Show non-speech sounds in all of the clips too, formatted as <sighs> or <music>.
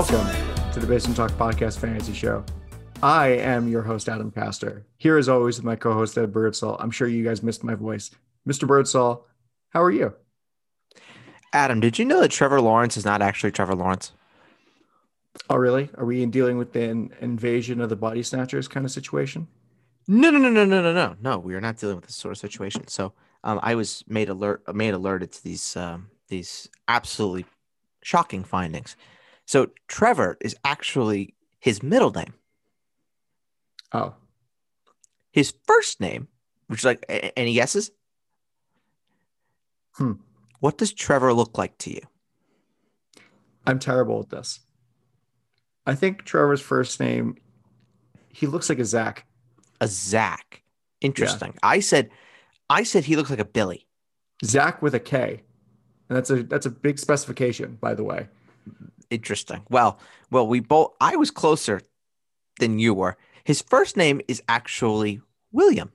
Welcome to the Basement Talk Podcast Fantasy Show. I am your host, Adam Castor. Here, as always, with my co host, Ed Birdsall. I'm sure you guys missed my voice. Mr. Birdsall, how are you? Adam, did you know that Trevor Lawrence is not actually Trevor Lawrence? Oh, really? Are we dealing with an invasion of the body snatchers kind of situation? No, no, no, no, no, no, no, no. We are not dealing with this sort of situation. So, um, I was made alert, made alerted to these, um, these absolutely shocking findings. So, Trevor is actually his middle name. Oh, His first name, which is like, any guesses? Hmm. What does Trevor look like to you? I'm terrible at this. I think Trevor's first name, he looks like a Zach. A Zach. Interesting. I said, I said he looks like a Billy. Zach with a K. And that's a that's a big specification, by the way. Interesting. Well, well, we both. I was closer than you were. His first name is actually William.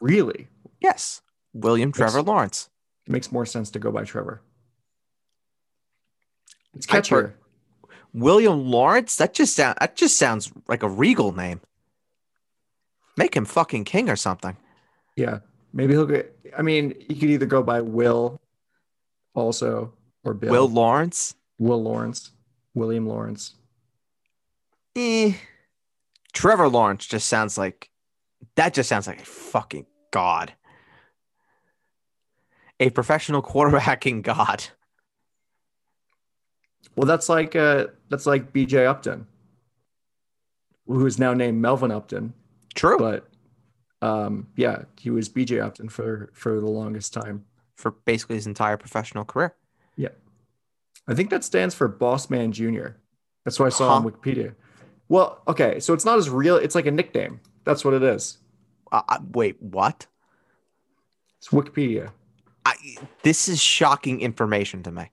Really? Yes, William Trevor Lawrence. It makes more sense to go by Trevor. It's I've catchier. William Lawrence. That just sound. That just sounds like a regal name. Make him fucking king or something. Yeah. Maybe he'll get I mean, he could either go by Will also or Bill. Will Lawrence. Will Lawrence. William Lawrence. Eh. Trevor Lawrence just sounds like. That just sounds like a fucking god. A professional <laughs> quarterbacking god. Well, that's like uh that's like BJ Upton, who is now named Melvin Upton. True. But um yeah, he was BJ Upton for for the longest time. for basically his entire professional career. I think that stands for Boss Man Jr. That's what I saw on Wikipedia. Well, okay, so it's not as real, it's like a nickname. That's what it is. Uh, uh, wait, what? It's Wikipedia. I, this is shocking information to me.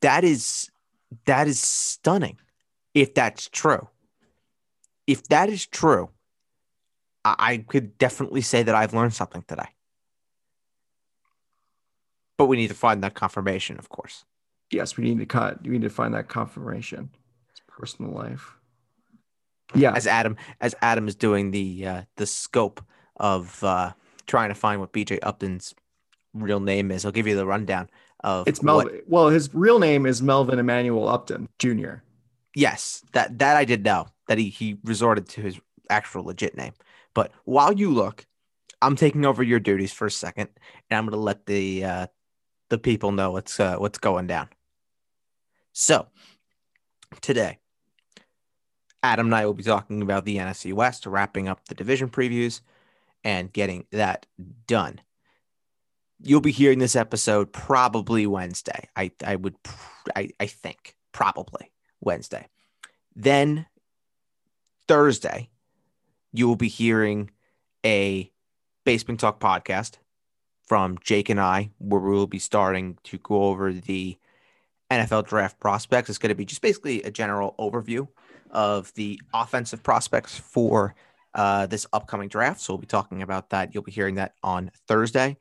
That is that is stunning. If that's true, if that is true, I, I could definitely say that I've learned something today. But we need to find that confirmation, of course. Yes, we need to cut. We need to find that confirmation. His personal life. Yeah, As Adam, as Adam is doing the uh, the scope of uh, trying to find what BJ Upton's real name is, I'll give you the rundown of it's what- Melvin. Well, his real name is Melvin Emmanuel Upton Jr. Yes, that that I did know that he he resorted to his actual legit name. But while you look, I'm taking over your duties for a second, and I'm going to let the uh, the people know what's uh, what's going down. So today, Adam and I will be talking about the NFC West, wrapping up the division previews, and getting that done. You'll be hearing this episode probably Wednesday. I I would I I think probably. Wednesday. Then Thursday, you will be hearing a Basement Talk podcast from Jake and I, where we will be starting to go over the NFL draft prospects. It's going to be just basically a general overview of the offensive prospects for uh, this upcoming draft. So we'll be talking about that. You'll be hearing that on Thursday.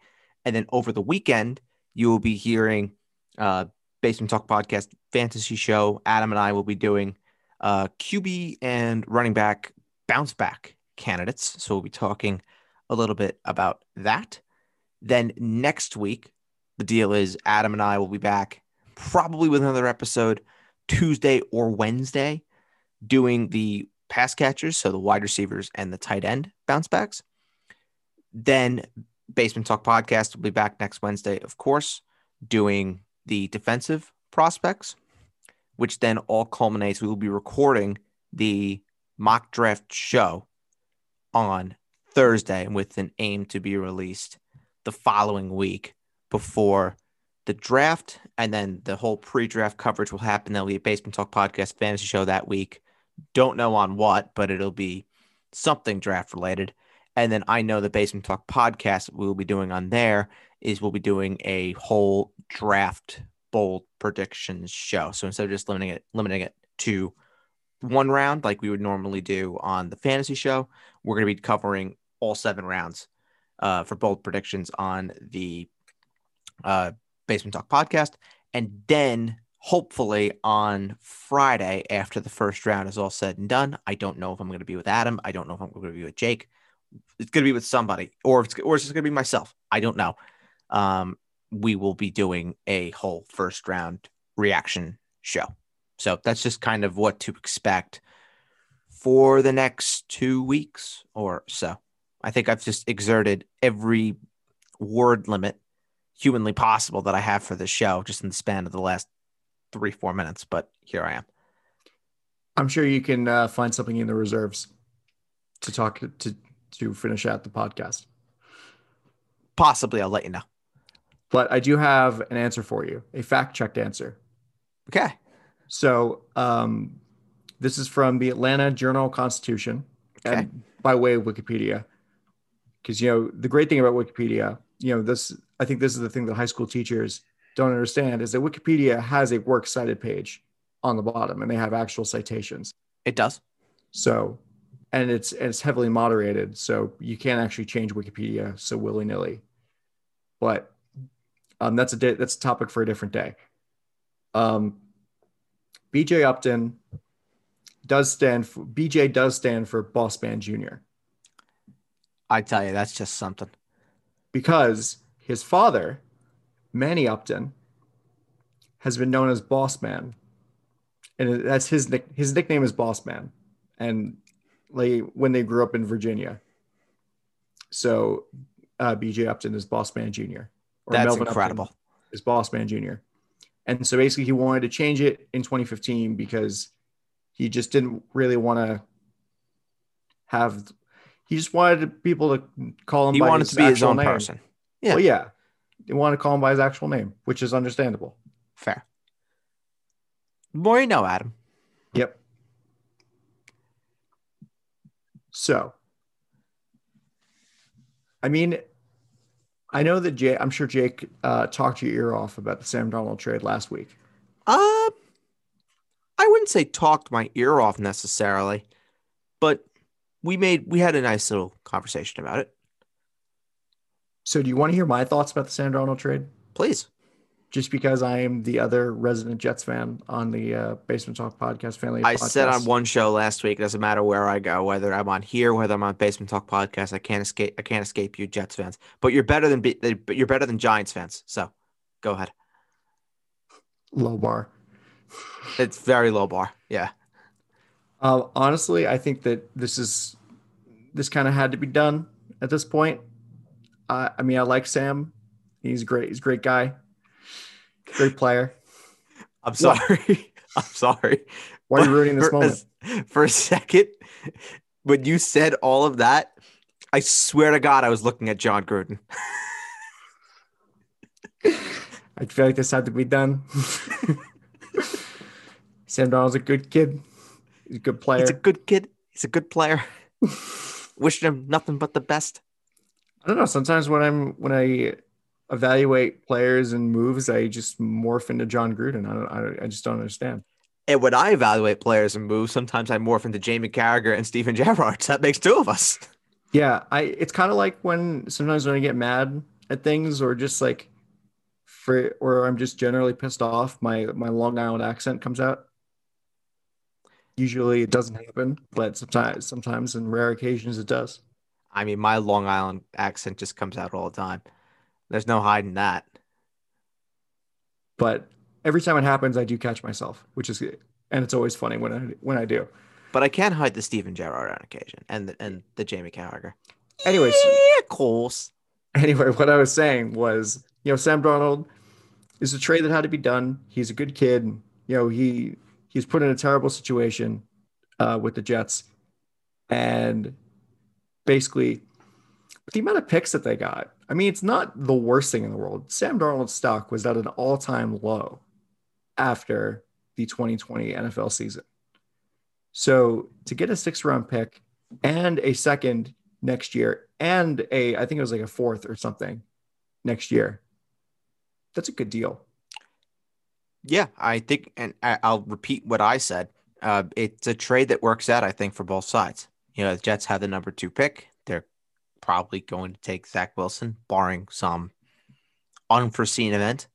And then over the weekend, you will be hearing uh, Basement Talk Podcast Fantasy Show. Adam and I will be doing uh, QB and running back bounce back candidates. So we'll be talking a little bit about that. Then next week, the deal is Adam and I will be back probably with another episode Tuesday or Wednesday doing the pass catchers, so the wide receivers and the tight end bounce backs. Then Basement Talk Podcast will be back next Wednesday, of course, doing the defensive prospects, which then all culminates. We will be recording the mock draft show on Thursday with an aim to be released the following week before the draft. And then the whole pre draft coverage will happen. There'll be a Basement Talk Podcast fantasy show that week. Don't know on what, but it'll be something draft related. And then I know the Basement Talk podcast we'll be doing on there is we'll be doing a whole draft bold predictions show. So instead of just limiting it limiting it to one round like we would normally do on the fantasy show, we're going to be covering all seven rounds uh, for bold predictions on the uh, Basement Talk podcast. And then hopefully on Friday, after the first round is all said and done, I don't know if I'm going to be with Adam. I don't know if I'm going to be with Jake. It's going to be with somebody, or it's, or it's just going to be myself. I don't know. Um, we will be doing a whole first round reaction show. So that's just kind of what to expect for the next two weeks or so. I think I've just exerted every word limit humanly possible that I have for this show just in the span of the last three, four minutes. But here I am. I'm sure you can uh, find something in the reserves to talk to to finish out the podcast. Possibly, I'll let you know. But I do have an answer for you, a fact checked answer. Okay. So um, this is from the Atlanta Journal Constitution, Okay. and by way of Wikipedia. Because you know the great thing about Wikipedia, you know this. I think this is the thing that high school teachers don't understand is that Wikipedia has a works cited page on the bottom, and they have actual citations. It does. So, and it's it's heavily moderated, so you can't actually change Wikipedia so willy nilly. But um, that's a day, that's a topic for a different day. Um, BJ Upton does stand for BJ does stand for Boss Man Junior I tell you, that's just something. because his father, Manny Upton, has been known as Boss Man, and that's his nick. His nickname is Boss Man, and like when they grew up in Virginia. So, uh, BJ Upton is Boss Man Junior. Or That's Melvin Upton incredible. is Boss Man Junior. And so basically, he wanted to change it in 2015 because he just didn't really want to have. He just wanted people to call him. He wanted to be his own name. person. Yeah. Well, yeah. They want to call him by his actual name, which is understandable. Fair. The more you know, Adam. Yep. So, I mean, I know that Jay, I'm sure Jake uh, talked your ear off about the Sam Darnold trade last week. Uh, I wouldn't say talked my ear off necessarily, but we made we had a nice little conversation about it. So, do you want to hear my thoughts about the Sam Darnold trade? Please. Just because I am the other resident Jets fan on the uh, Basement Talk podcast family. I podcast. said on one show last week, it doesn't matter where I go, whether I'm on here, whether I'm on Basement Talk podcast, I can't escape. I can't escape you, Jets fans. But you're better than but you're better than Giants fans. So, go ahead. low bar. It's very low bar. Yeah. Uh, honestly, I think that this is this kind of had to be done at this point. Uh, I mean, I like Sam. He's great. He's a great guy. Great player. <laughs> I'm sorry. <laughs> I'm sorry. Why are you ruining this <laughs> for, moment? A, for a second, when you said all of that, I swear to God, I was looking at Jon Gruden. I feel like this had to be done. Sam Darnold's a good kid. He's a good player. He's a good kid. He's a good player. <laughs> Wishing him nothing but the best. I don't know. Sometimes when I'm when I evaluate players and moves, I just morph into Jon Gruden. I don't. I, I just don't understand. And when I evaluate players and moves, sometimes I morph into Jamie Carragher and Steven <laughs> Gerrard. That makes two of us. Yeah, I. It's kind of like when sometimes when I get mad at things or just like for or I'm just generally pissed off, my my Long Island accent comes out. Usually it doesn't happen, but sometimes sometimes in rare occasions it does. I mean, my Long Island accent just comes out all the time. There's no hiding that. But every time it happens, I do catch myself, which is and it's always funny when I when I do. But I can't hide the Steven Gerrard on occasion and the, and the Jamie Carragher. Anyways, yeah, of course. anyway, what I was saying was, you know, Sam Darnold is a trade that had to be done. He's a good kid. You know, he he's put in a terrible situation uh, with the Jets, and basically, the amount of picks that they got, I mean, it's not the worst thing in the world. Sam Darnold's stock was at an all-time low after the 2020 NFL season. So to get a six-round pick and a second next year and a I think it was like a fourth or something next year. That's a good deal. Yeah, I think, and I'll repeat what I said. Uh, it's a trade that works out, I think, for both sides. You know, the Jets have the number two pick. They're probably going to take Zach Wilson, barring some unforeseen event.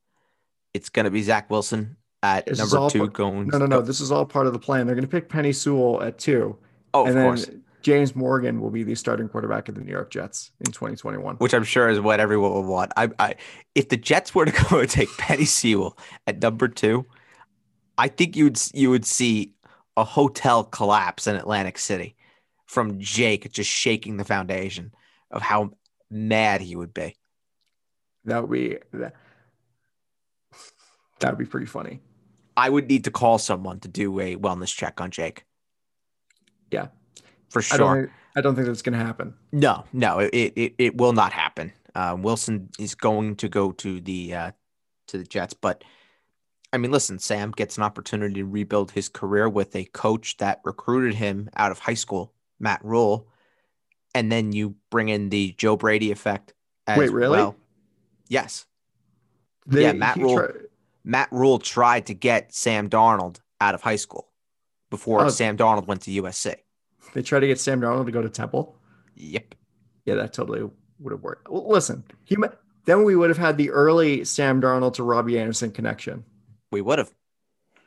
It's going to be Zach Wilson at This number two part- going. No, no, no. This is all part of the plan. They're going to pick Penei Sewell at two, Oh, of and then course. James Morgan will be the starting quarterback of the New York Jets in 2021. Which I'm sure is what everyone will want. I, I, if the Jets were to <laughs> go and take Penei Sewell at number two, I think you would you would see a hotel collapse in Atlantic City from Jake just shaking the foundation of how mad he would be. That would be that. That would be pretty funny. I would need to call someone to do a wellness check on Jake. Yeah. For I don't. sure. Think, I don't think that's going to happen. No, no, it it, it will not happen. Uh, Wilson is going to go to the uh, to the Jets, but I mean, listen, Sam gets an opportunity to rebuild his career with a coach that recruited him out of high school, Matt Rhule, and then you bring in the Joe Brady effect. As Wait, really? Well. Yes, They, Yeah, Matt Rhule. tri- Matt Rhule tried to get Sam Darnold out of high school before Oh. Sam Darnold went to USC. They try to get Sam Darnold to go to Temple. Yep. Yeah, that totally would have worked. Well, listen, he then we would have had the early Sam Darnold to Robbie Anderson connection. We would have.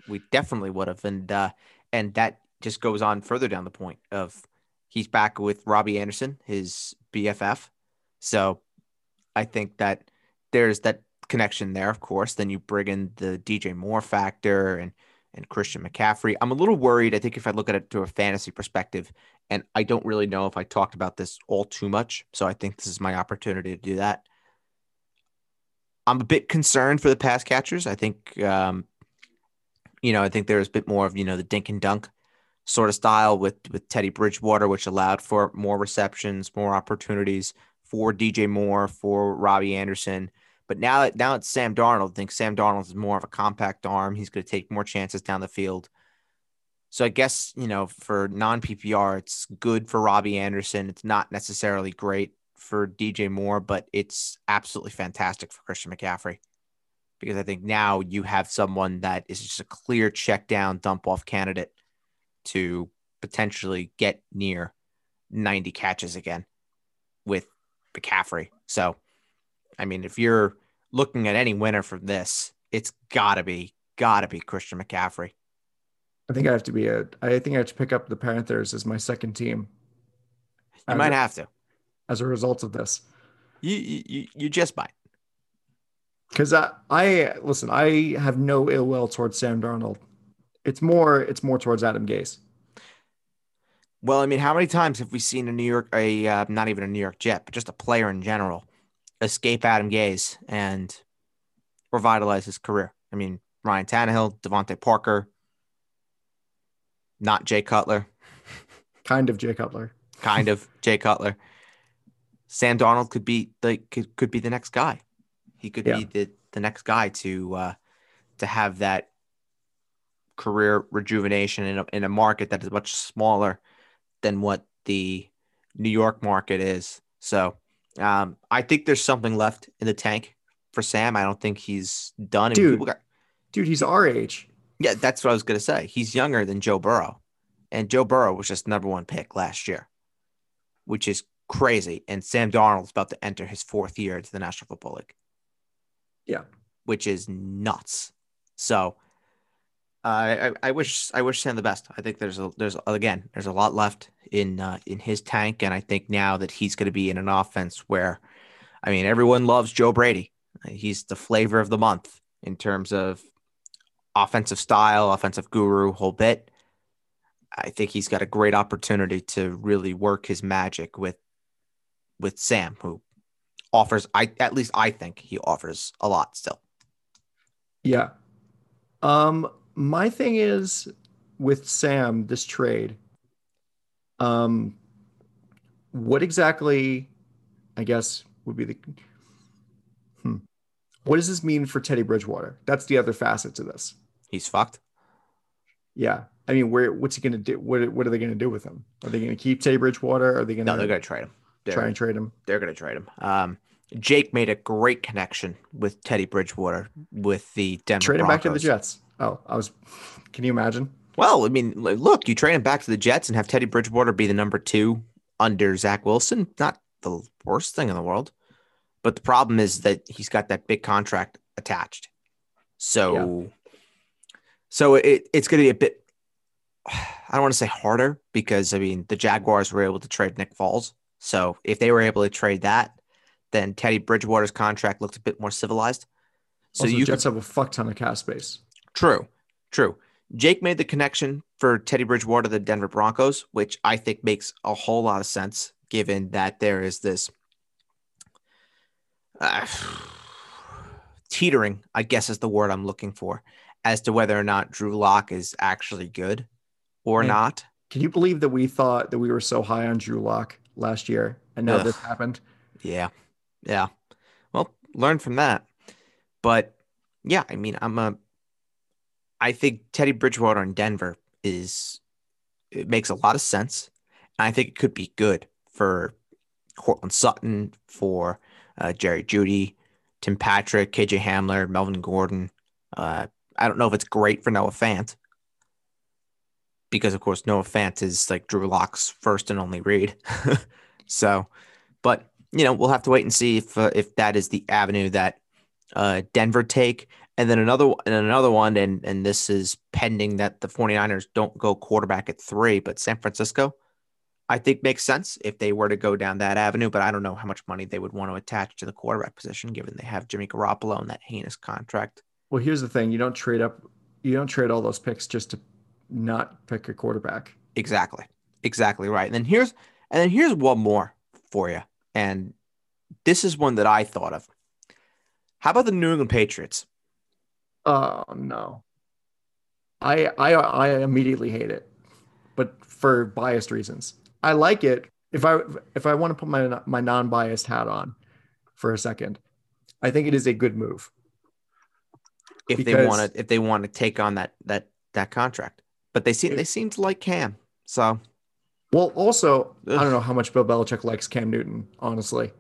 We definitely would have. And uh and that just goes on further down the point of he's back with Robbie Anderson, his BFF. So I think that there's that connection there, of course. Then you bring in the DJ Moore factor and and Christian McCaffrey. I'm a little worried. I think if I look at it to a fantasy perspective, and I don't really know if I talked about this all too much. So I think this is my opportunity to do that. I'm a bit concerned for the pass catchers. I think, um, you know, I think there's a bit more of you know the dink and dunk sort of style with with Teddy Bridgewater, which allowed for more receptions, more opportunities for DJ Moore, for Robbie Anderson. But now now it's Sam Darnold, I think Sam Darnold is more of a compact arm. He's going to take more chances down the field. So I guess you know for non PPR, it's good for Robbie Anderson. It's not necessarily great for DJ Moore, but it's absolutely fantastic for Christian McCaffrey because I think now you have someone that is just a clear check down, dump off candidate to potentially get near 90 catches again with McCaffrey. So, I mean, if you're looking at any winner from this, it's gotta be, gotta be Christian McCaffrey. I think I have to be a. I think I have to pick up the Panthers as my second team. You might a, have to. as a result of this, You, you, you- just might. because I, I listen. I have no ill will towards Sam Darnold. It's more. It's more towards Adam Gase. Well, I mean, how many times have we seen a New York, a uh, not even a New York Jet, but just a player in general, escape Adam Gase and revitalize his career? I mean, Ryan Tannehill, DeVante Parker, not Jay Cutler, <laughs> Kind of Jay Cutler. kind of Jay Cutler. Sam Darnold could be the could, could be the next guy. He could Yeah. be the, the next guy to uh, to have that career rejuvenation in a, in a market that is much smaller than what the New York market is. So um, I think there's something left in the tank for Sam. I don't think he's done. I mean, Dude. got- Dude, he's our age. yeah, that's what I was gonna say. He's younger than Joe Burrow, and Joe Burrow was just number one pick last year, which is crazy. And Sam Darnold's about to enter his fourth year into the National Football League. Yeah. which is nuts. So, I I wish I wish Sam the best. I think there's a there's again there's a lot left in uh, in his tank, and I think now that he's going to be in an offense where, I mean, everyone loves Joe Brady. He's the flavor of the month in terms of offensive style, offensive guru, whole bit. I think he's got a great opportunity to really work his magic with with Sam, who offers I at least I think he offers a lot still. Yeah. Um, my thing is with Sam, this trade. Um, what exactly, I guess, would be the. Hmm. What does this mean for Teddy Bridgewater? That's the other facet to this. He's fucked. Yeah. I mean, where what's he going to do? What, what are they going to do with him? Are they going to keep Teddy Bridgewater? Are they going to? No, they're to gonna trade him. They're, try and trade him? they're gonna trade him. Um Jake made a great connection with Teddy Bridgewater with the Denver Trade him back to the Jets. Oh, I was. Can you imagine? Well, I mean, look, you trade him back to the Jets and have Teddy Bridgewater be the number two under Zach Wilson. Not the worst thing in the world. But the problem is that he's got that big contract attached. So, so it, it's going to be a bit. I don't want to say harder because I mean the Jaguars were able to trade Nick Foles. So if they were able to trade that, then Teddy Bridgewater's contract looks a bit more civilized. So also, you Jets could, have a fuck ton of cap space. True, true. Jake made the connection for Teddy Bridgewater to the Denver Broncos, which I think makes a whole lot of sense given that there is this uh, <sighs> teetering, I guess is the word I'm looking for, as to whether or not Drew Lock is actually good or Man, not. Can you believe that we thought that we were so high on Drew Lock last year and now Ugh. this happened? Yeah. Yeah. Well, learn from that. But yeah, I mean, I'm a I think Teddy Bridgewater in Denver is it makes a lot of sense. And I think it could be good for Courtland Sutton, for uh, Jerry Jeudy, Tim Patrick, KJ Hamler, Melvin Gordon. Uh, I don't know if it's great for Noah Fant because, of course, Noah Fant is like Drew Lock's first and only read. <laughs> so, but you know, we'll have to wait and see if uh, if that is the avenue that uh, Denver take. And then another and another one, and and this is pending that the 49ers don't go quarterback at three, but San Francisco, I think makes sense if they were to go down that avenue. But I don't know how much money they would want to attach to the quarterback position, given they have Jimmy Garoppolo and that heinous contract. Well, here's the thing: you don't trade up, you don't trade all those picks just to not pick a quarterback. Exactly, exactly right. And then here's and then here's one more for you, and this is one that I thought of. How about the New England Patriots? Oh no. I I I immediately hate it, but for biased reasons. I like it if I if I want to put my my non-biased hat on for a second. I think it is a good move. If they want to if they want to take on that that that contract. But they seem they seem to like Cam. So well also Ugh. I don't know how much Bill Belichick likes Cam Newton, honestly.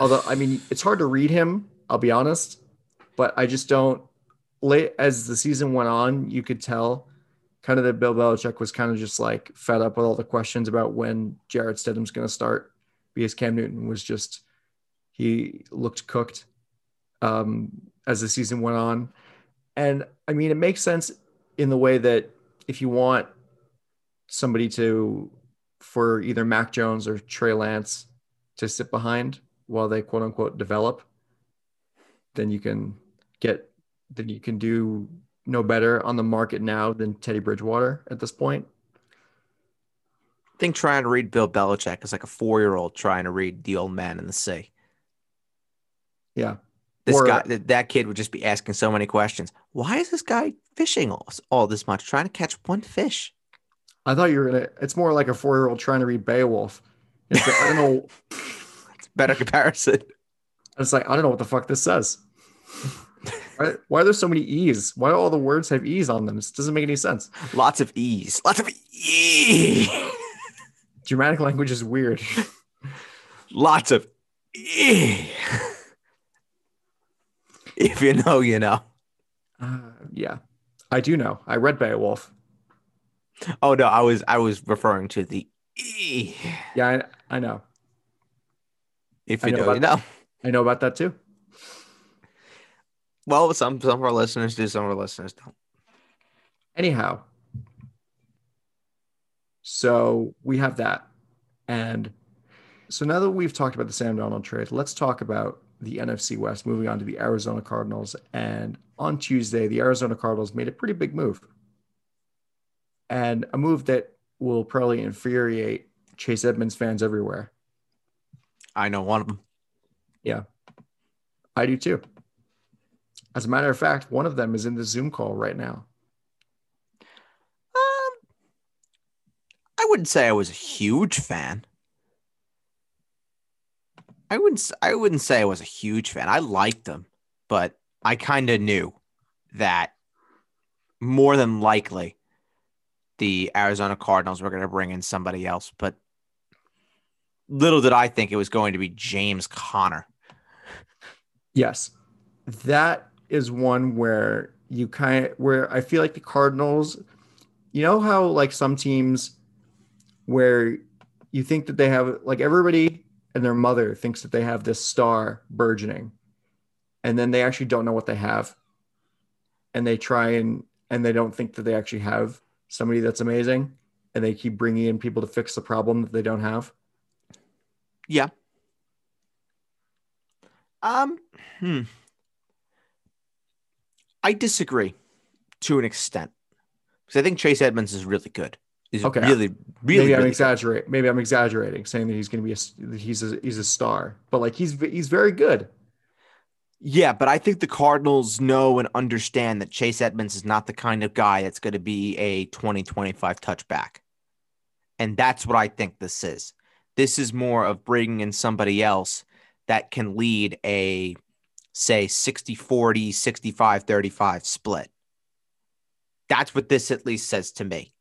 Although I mean it's hard to read him, I'll be honest, but I just don't late as the season went on, you could tell kind of that Bill Belichick was kind of just like fed up with all the questions about when Jarrett Stidham's going to start because Cam Newton was just he looked cooked um, as the season went on, and I mean it makes sense in the way that if you want somebody to for either Mac Jones or Trey Lance to sit behind while they quote unquote develop, then you can get that you can do no better on the market now than Teddy Bridgewater at this point. I think trying to read Bill Belichick is like a four year old trying to read The Old Man in the Sea. Yeah. This or, guy, that kid would just be asking so many questions. Why is this guy fishing all, all this much, trying to catch one fish? I thought you were gonna. It's more like a four year old trying to read Beowulf. It's like, I don't know. <laughs> it's better comparison. It's like I don't know what the fuck this says. Why, why, are there so many E's? Why do all the words have E's on them? This doesn't make any sense. Lots of E's. Lots of E. Germanic <laughs> language is weird. <laughs> Lots of E. <laughs> if you know, you know. Uh, yeah, I do know. I read Beowulf. Oh no, I was I was referring to the E. Yeah, I, I know. If you know, know you know. I know about that too. Well, some some of our listeners do, some of our listeners don't. Anyhow, so we have that, and so now that we've talked about the Sam Darnold trade, let's talk about the NFC West. Moving on to the Arizona Cardinals, and on Tuesday, the Arizona Cardinals made a pretty big move, and a move that will probably infuriate Chase Edmonds fans everywhere. I know one of them. Yeah, I do too. As a matter of fact, one of them is in the Zoom call right now. Um, I wouldn't say I was a huge fan. I wouldn't. I wouldn't say I was a huge fan. I liked them, but I kind of knew that more than likely the Arizona Cardinals were going to bring in somebody else. But little did I think it was going to be James Conner. Yes, that is one where you kind of where I feel like the Cardinals, you know how like some teams where you think that they have like everybody and their mother thinks that they have this star burgeoning and then they actually don't know what they have. and they try and and they don't think that they actually have somebody that's amazing and they keep bringing in people to fix the problem that they don't have. Yeah. Um, hmm. I disagree to an extent because I think Chase Edmonds is really good. He's Okay. really, really, maybe I'm exaggerating. Maybe I'm exaggerating, saying that he's going to be a he's a he's a star, but like he's he's very good. Yeah, but I think the Cardinals know and understand that Chase Edmonds is not the kind of guy that's going to be a 2025 touchback. And that's what I think this is. This is more of bringing in somebody else that can lead a, say, 60 40, 65 35 split. That's what this at least says to me.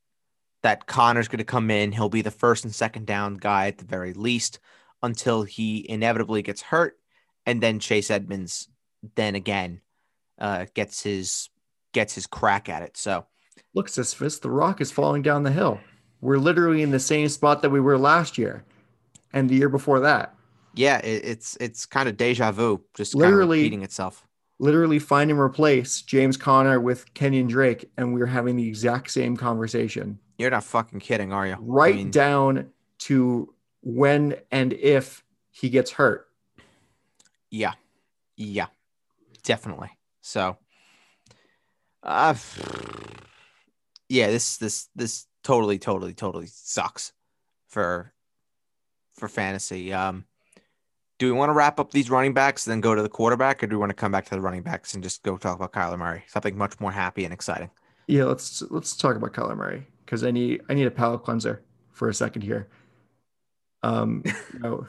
That Conner's going to come in. He'll be the first and second down guy at the very least until he inevitably gets hurt. And then Chase Edmonds then again uh, gets his gets his crack at it. So Look, Sisyphus, the rock is falling down the hill. We're literally in the same spot that we were last year, and the year before that. Yeah, it, it's it's kind of deja vu, just kind of Literally- repeating itself. Literally find and replace James Conner with Kenyon Drake, and we are having the exact same conversation. You're not fucking kidding, are you? I right mean, down to when and if he gets hurt. Yeah, yeah, definitely. So, uh, yeah, this this this totally, totally, totally sucks for for fantasy. Um, do we want to wrap up these running backs and then go to the quarterback, or do we want to come back to the running backs and just go talk about Kyler Murray? Something much more happy and exciting. Yeah, let's let's talk about Kyler Murray because I need I need a palate cleanser for a second here. Um, <laughs> you know,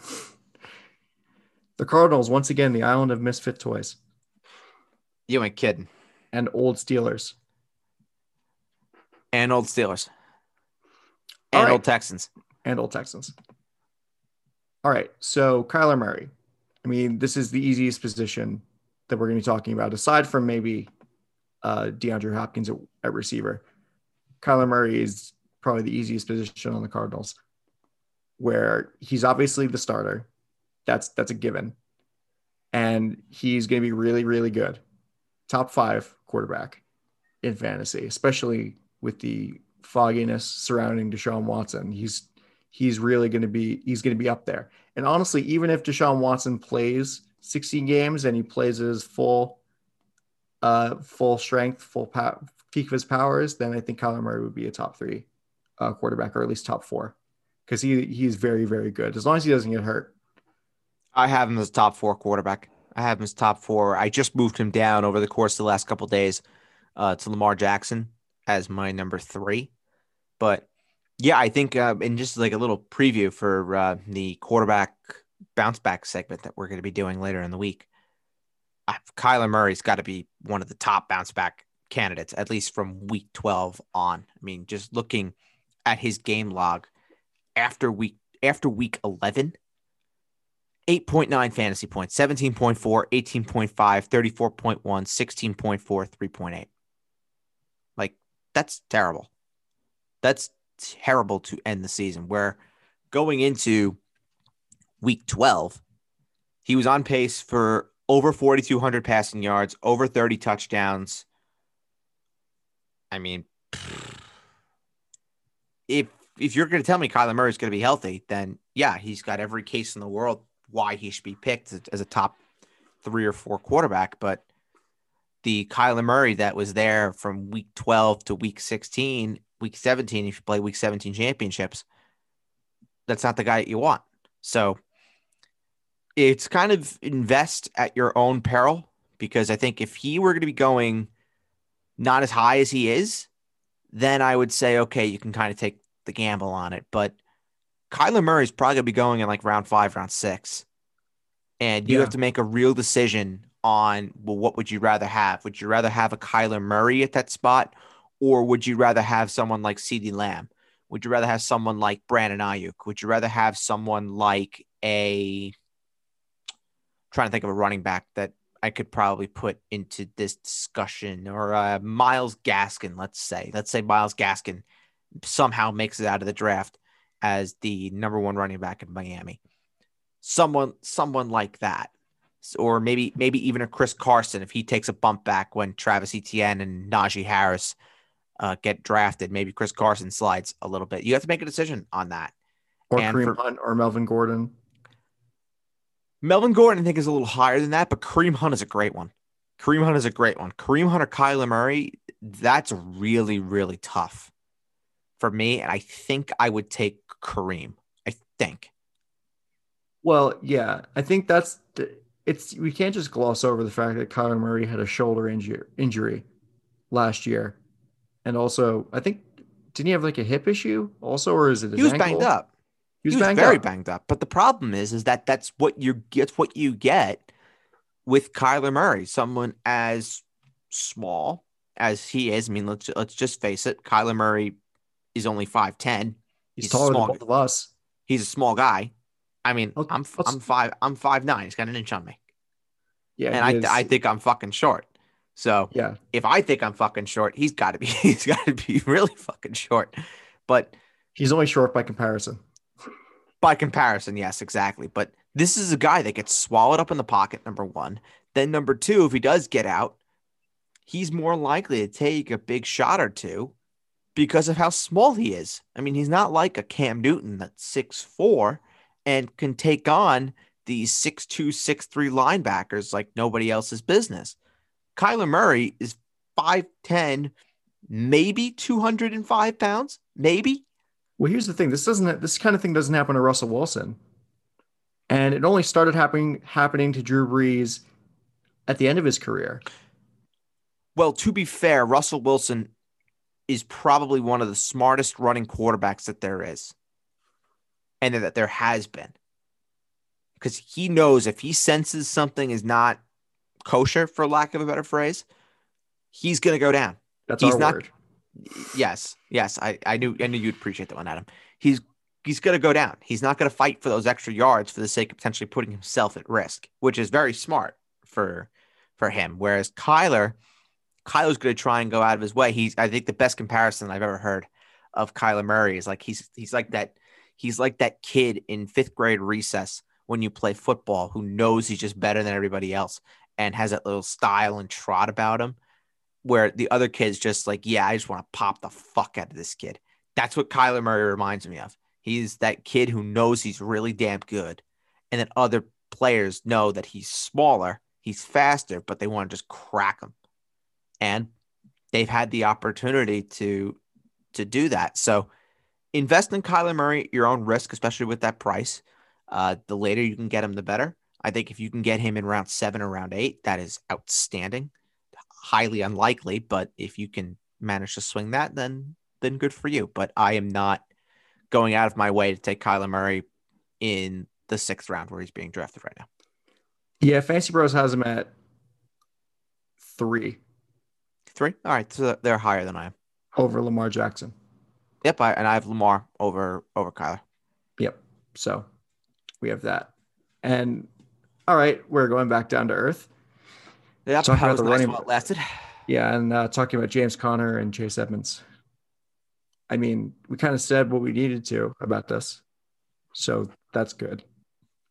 the Cardinals once again the island of misfit toys You ain't kidding. and old Steelers. And old Steelers. And right. old Texans. and old Texans. All right, so Kyler Murray. I mean, this is the easiest position that we're going to be talking about, aside from maybe uh, DeAndre Hopkins at, at receiver. Kyler Murray is probably the easiest position on the Cardinals, where he's obviously the starter. That's that's a given, and he's going to be really, really good. Top five quarterback in fantasy, especially with the fogginess surrounding Deshaun Watson. He's he's really going to be he's going to be up there. And honestly, even if Deshaun Watson plays 16 games and he plays his full uh full strength, full peak of his powers, then I think Kyler Murray would be a top 3 uh quarterback or at least top 4 cuz he he's very very good as long as he doesn't get hurt. I have him as top four quarterback. I have him as top four. I just moved him down over the course of the last couple days uh, to Lamar Jackson as my number three. But yeah, I think, uh, and just like a little preview for uh, the quarterback bounce back segment that we're going to be doing later in the week. Uh, Kyler Murray's got to be one of the top bounce back candidates, at least from week 12 on. I mean, just looking at his game log after week after week 11 8.9 fantasy points, 17.4, 18.5, 34.1, 16.4, 3.8. Like, that's terrible. That's terrible to end the season. Where going into week 12, he was on pace for over 4,200 passing yards, over 30 touchdowns. I mean, if if you're going to tell me Kyler Murray is going to be healthy, then yeah, he's got every case in the world why he should be picked as- as a top three or four quarterback. But the Kyler Murray that was there from week 12 to week 16, week 17, if you play week 17 championships, that's not the guy that you want. So it's kind of invest at your own peril because I think if he were going to be going not as high as he is, then I would say, okay, you can kind of take the gamble on it. But Kyler Murray's probably gonna be going in like round five, round six. And you Yeah. have to make a real decision on well, what would you rather have? Would you rather have a Kyler Murray at that spot, or would you rather have someone like CeeDee Lamb? Would you rather have someone like Brandon Aiyuk? Would you rather have someone like a trying to think of a running back that I could probably put into this discussion or uh, Myles Gaskin, let's say. Let's say Myles Gaskin somehow makes it out of the draft as the number one running back in Miami. Someone, someone like that. or maybe maybe even a Chris Carson if he takes a bump back when Travis Etienne and Najee Harris uh, get drafted. Maybe Chris Carson slides a little bit. You have to make a decision on that. Or And Kareem for- Hunt or Melvin Gordon. Melvin Gordon, I think, is a little higher than that, but Kareem Hunt is a great one. Kareem Hunt is a great one. Kareem Hunt or Kyler Murray, that's really, really tough for me. And I think I would take Kareem. I think. Well, yeah, I think that's the- it's we can't just gloss over the fact that Kyler Murray had a shoulder injury injury last year, and also I think didn't he have like a hip issue also, or is it his He was ankle? banged up. He was, he was banged very up. banged up. But the problem is, is that that's what you it's what you get with Kyler Murray, someone as small as he is. I mean, let's let's just face it. Kyler Murray is only five ten. He's, he's taller small. than both of us. He's a small guy. I mean, Let's- I'm let's- I'm five I'm five nine. He's got an inch on me, Yeah, and I is- I think I'm fucking short. So yeah, if I think I'm fucking short, he's got to be <laughs> he's got to be really fucking short. But he's only short by comparison. by comparison, yes, exactly. But this is a guy that gets swallowed up in the pocket. Number one, then number two, if he does get out, he's more likely to take a big shot or two because of how small he is. I mean, he's not like a Cam Newton that's six four and can take on these six two, six three linebackers like nobody else's business. Kyler Murray is 5'10, maybe 205 pounds, maybe. Well, here's the thing. This doesn't. This kind of thing doesn't happen to Russell Wilson, and it only started happening happening to Drew Brees at the end of his career. Well, to be fair, Russell Wilson is probably one of the smartest running quarterbacks that there is and that there has been. Because he knows if he senses something is not kosher, for lack of a better phrase, he's going to go down. That's He's our not- word. Yes, yes, I, I knew I knew you'd appreciate that one, Adam. He's he's going to go down. He's not going to fight for those extra yards for the sake of potentially putting himself at risk, which is very smart for for him. Whereas Kyler, Kyler's going to try and go out of his way. He's I think the best comparison I've ever heard of Kyler Murray is like he's he's like that he's like that kid in fifth grade recess when you play football who knows he's just better than everybody else and has that little style and trot about him where the other kid's just like, yeah, I just want to pop the fuck out of this kid. That's what Kyler Murray reminds me of. He's that kid who knows he's really damn good, and then other players know that he's smaller, he's faster, but they want to just crack him. And they've had the opportunity to to do that. So invest in Kyler Murray at your own risk, especially with that price. Uh, the later you can get him, the better. I think if you can get him in round seven or round eight, that is outstanding highly unlikely, but if you can manage to swing that, then then good for you. But I am not going out of my way to take Kyler Murray in the sixth round where he's being drafted right now. Yeah, Fantasy Pros has him at three Three. All right, so they're higher than I am. over Lamar Jackson. Yep, I, and I have Lamar over over Kyler. Yep. So we have that. And all right, we're going back down to earth. Yeah, Talk that about was the nice running- while it lasted. <laughs> Yeah, and uh, talking about James Conner and Chase Edmonds. I mean, we kind of said what we needed to about this, so that's good.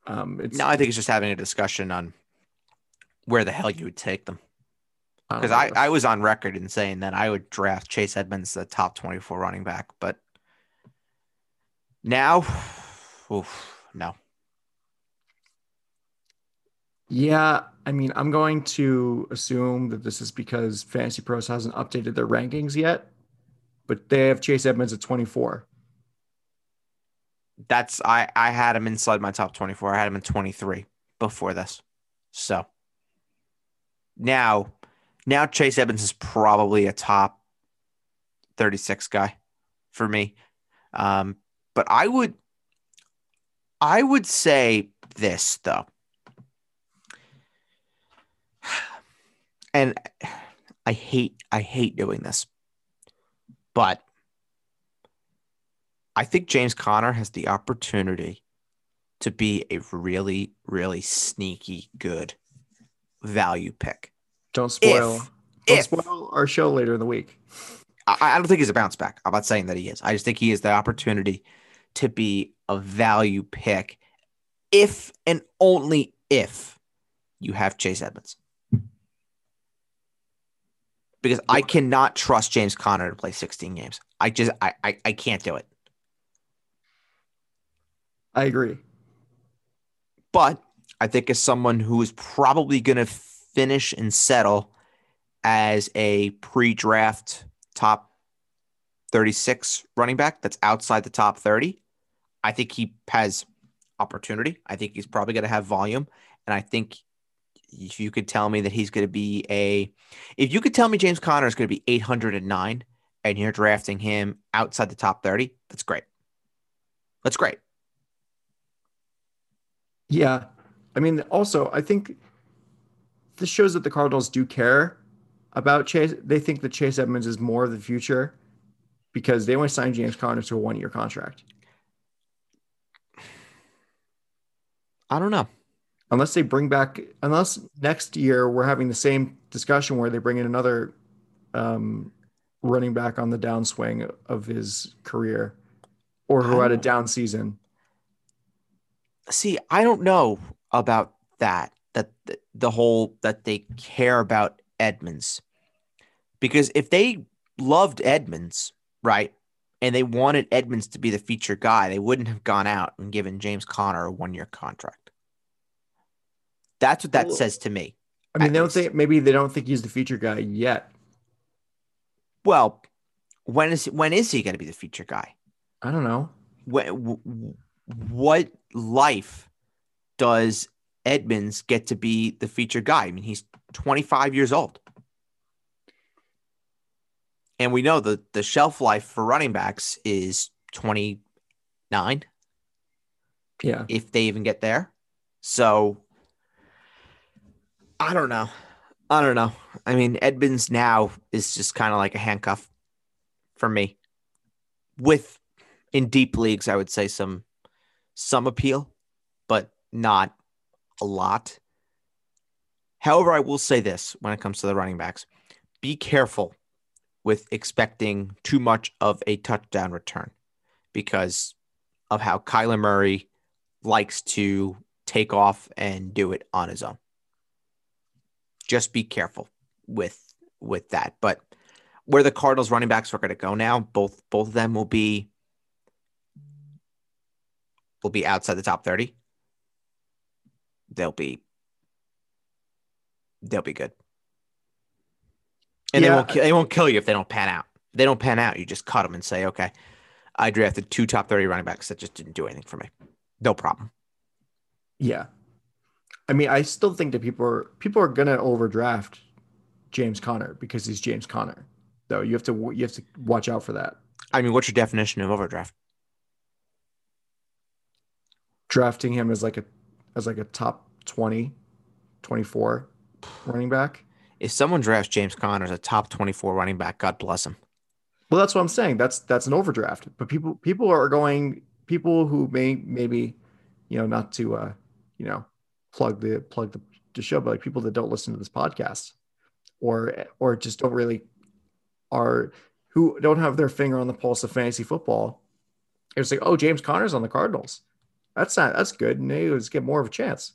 Um, it's No, I think it's just having a discussion on where the hell you would take them. Because know. I, I was on record in saying that I would draft Chase Edmonds the top 24 running back, but now, <sighs> oof, no. Yeah, I mean, I'm going to assume that this is because Fantasy Pros hasn't updated their rankings yet, but they have Chase Edmonds at 24. That's I I had him inside my top 24. I had him in 23 before this. So now now Chase Evans is probably a top 36 guy for me. Um, but I would I would say this though. And I hate I hate doing this. But I think James Conner has the opportunity to be a really, really sneaky good value pick. Don't spoil. If- don't if- spoil our show later in the week. I, I don't think he's a bounce back. I'm not saying that he is. I just think he has the opportunity to be a value pick if and only if you have Chase Edmonds. Because I cannot trust James Conner to play 16 games. I just I I, I can't do it. I agree. But I think as someone who is probably going to finish and settle as a pre-draft top 36 running back that's outside the top 30, I think he has opportunity. I think he's probably going to have volume. And I think if you could tell me that he's going to be a, if you could tell me James Conner is going to be 809 and you're drafting him outside the top 30, that's great. That's great. Yeah. I mean, also, I think this shows that the Cardinals do care about Chase. They think that Chase Edmonds is more of the future because they only signed James Conner to a one year contract. I don't know. Unless they bring back, unless next year we're having the same discussion where they bring in another um, running back on the downswing of his career or who had a down season. See, I don't know about that, that the, the whole that they care about Edmonds. Because if they loved Edmonds, right, and they wanted Edmonds to be the feature guy, they wouldn't have gone out and given James Conner a one year contract. That's what that well, says to me. I mean, they don't think maybe they don't think he's the feature guy yet. Well, when is when is he going to be the feature guy? I don't know. When, what life does Edmonds get to be the feature guy? I mean, he's 25 years old. And we know that the shelf life for running backs is 29. Yeah. If they even get there. So I don't know. I don't know. I mean, Edmonds now is just kind of like a handcuff for me. With in deep leagues, I would say some some appeal, but not a lot. However, I will say this when it comes to the running backs be careful with expecting too much of a touchdown return because of how Kyler Murray likes to take off and do it on his own. Just be careful with with that. But where the Cardinals running backs are going to go now, both both of them will be will be outside the top 30. They'll be they'll be good. And yeah. they won't they won't kill you if they don't pan out. If they don't pan out, you just cut them and say, "Okay, I drafted two top 30 running backs that just didn't do anything for me." No problem. Yeah. I mean, I still think that people are people are going to overdraft James Conner because he's James Conner. Though you have to you have to watch out for that. I mean, what's your definition of overdraft? drafting him as like a as like a top 20 24 running back if someone drafts james conner as a top 24 running back god bless him well that's what i'm saying that's that's an overdraft but people people are going people who may maybe you know not to uh you know plug the plug the, the show but like people that don't listen to this podcast or or just don't really are who don't have their finger on the pulse of fantasy football it's like oh james conner's on the cardinals that's not that's good. And they was get more of a chance.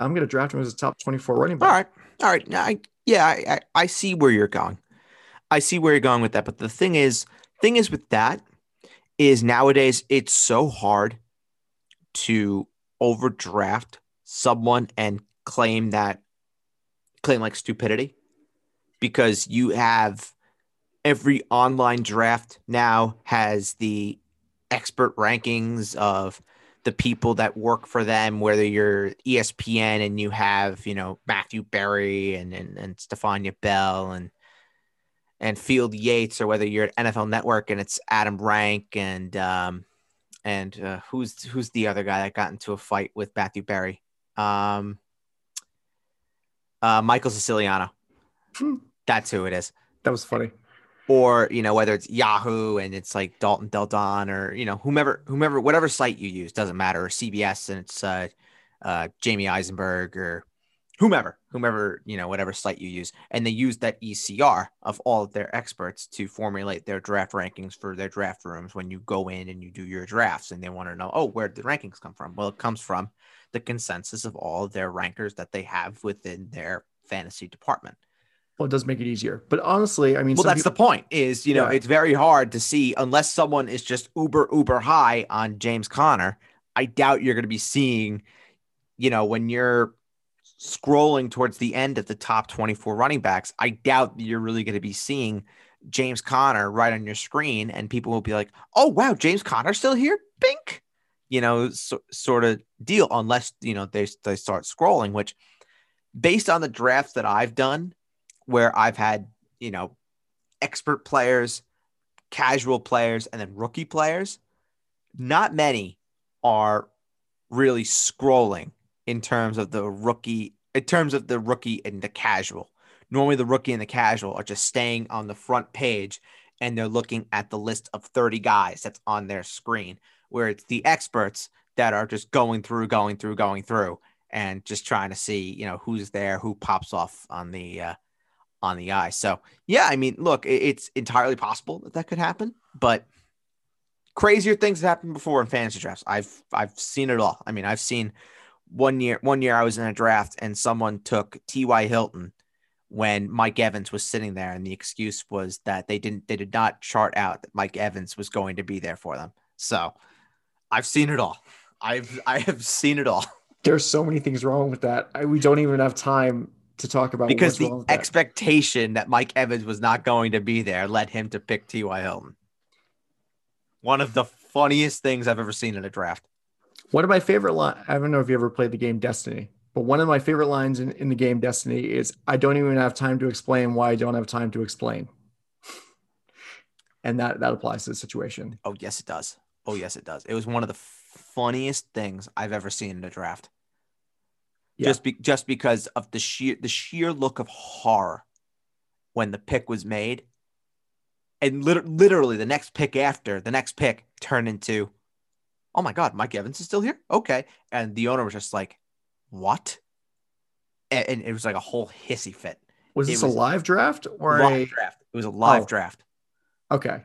I'm going to draft him as a top 24 running back. All right, all right. I, yeah, I, I see where you're going. I see where you're going with that. But the thing is, thing is with that is nowadays it's so hard to overdraft someone and claim that claim like stupidity because you have every online draft now has the expert rankings of the people that work for them, whether you're ESPN and you have, you know, Matthew Berry and and, and Stephania Bell and and Field Yates, or whether you're at NFL Network and it's Adam Rank and um and uh, who's who's the other guy that got into a fight with Matthew Berry? Um, uh, Michael Siciliano. Hmm. That's who it is. That was funny or you know whether it's Yahoo and it's like Dalton Del Don or you know whomever whomever whatever site you use doesn't matter or CBS and it's uh, uh, Jamey Eisenberg or whomever, whomever, you know, whatever site you use. And they use that ECR of all of their experts to formulate their draft rankings for their draft rooms when you go in and you do your drafts. And they want to know, oh, where did the rankings come from? Well, it comes from the consensus of all of their rankers that they have within their fantasy department. Well, it does make it easier. But honestly, I mean, well, that's people, the point. Is you know, Yeah. it's very hard to see unless someone is just uber uber high on James Conner. I doubt you're going to be seeing, you know, when you're scrolling towards the end of the top 24 running backs. I doubt that you're really going to be seeing James Conner right on your screen, and people will be like, "Oh wow, James Conner's still here." Bink, you know, so, sort of deal. Unless you know they they start scrolling, which based on the drafts that I've done where I've had, you know, expert players, casual players, and then rookie players, not many are really scrolling in terms of the rookie, in terms of the rookie and the casual. Normally, the rookie and the casual are just staying on the front page and they're looking at the list of 30 guys that's on their screen, where it's the experts that are just going through, going through, going through, and just trying to see, you know, who's there, who pops off on the, uh, on the eye. So yeah, I mean, look, it's entirely possible that that could happen, but crazier things have happened before in fantasy drafts. I've I've seen it all. I mean, I've seen one year one year I was in a draft and someone took T.Y. Hilton when Mike Evans was sitting there, and the excuse was that they didn't they did not chart out that Mike Evans was going to be there for them. So I've seen it all. I've I have seen it all there's so many things wrong with that. I, we don't even have time to talk about because the with that. expectation that Mike Evans was not going to be there led him to pick T.Y. Hilton. One of the funniest things I've ever seen in a draft. One of my favorite lines, I don't know if you ever played the game Destiny, but one of my favorite lines in, in the game Destiny is I don't even have time to explain why I don't have time to explain. And that that applies to the situation. Oh, yes, it does. Oh, yes, it does. It was one of the funniest things I've ever seen in a draft. Yeah. Just be, just because of the sheer the sheer look of horror when the pick was made, and lit- literally the next pick after the next pick turned into, oh my god, Mike Evans is still here. Okay, and the owner was just like, what? And, and it was like a whole hissy fit. Was It this was- a live draft or live a draft. It was a live Oh. draft. okay?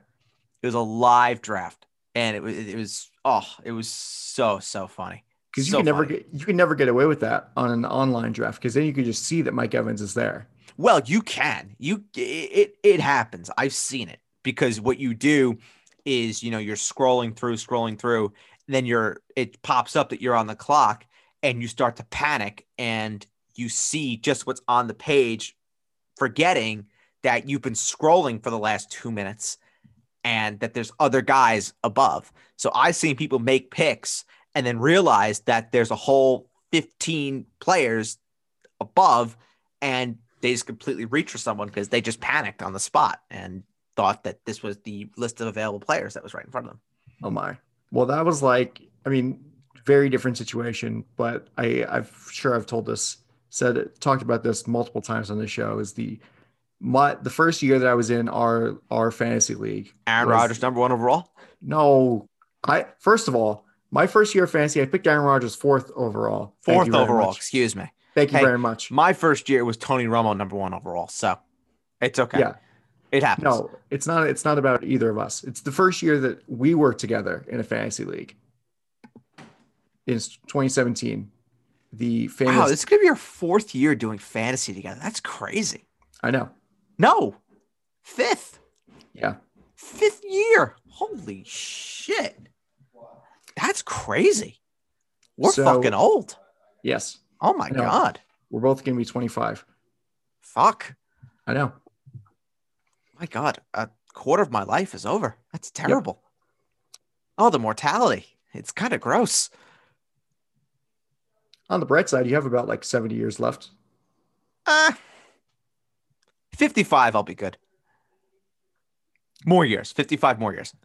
It was a live draft, and it was it was oh, it was so so funny. Because you So can never funny. get you can never get away with that on an online draft because then you can just see that Mike Evans is there. Well, you can. You it it, it happens. I've seen it because what you do is you know you're scrolling through, scrolling through, then you're it pops up that you're on the clock, and you start to panic, and you see just what's on the page, forgetting that you've been scrolling for the last two minutes, and that there's other guys above. So I've seen people make picks and then realize that there's a whole 15 players above and they just completely reach for someone because they just panicked on the spot and thought that this was the list of available players that was right in front of them. Oh my. Well, that was like, I mean, very different situation, but I, I'm sure I've told this, said talked about this multiple times on the show. Is the my the first year that I was in our our fantasy league. Aaron Rodgers, number one overall. No, I first of all, my first year of fantasy, I picked Aaron Rodgers fourth overall. Fourth overall, much. excuse me. Thank you Hey, very much. My first year was Tony Romo, number one overall. So it's okay. Yeah. It happens. No, it's not. It's not about either of us. It's the first year that we worked together in a fantasy league. In 2017, the famous. Wow, this is gonna be our fourth year doing fantasy together. That's crazy. I know. No, fifth, Yeah. fifth year. Holy shit, that's crazy. We're So- fucking old. Yes. Oh my god. We're both to be 25. Fuck. I know. My god, a quarter of my life is over. That's terrible. Oh, the mortality. It's kind of gross. On the bright side, you have about like 70 years left. Uh 55 I'll be good. More years, 55 more years.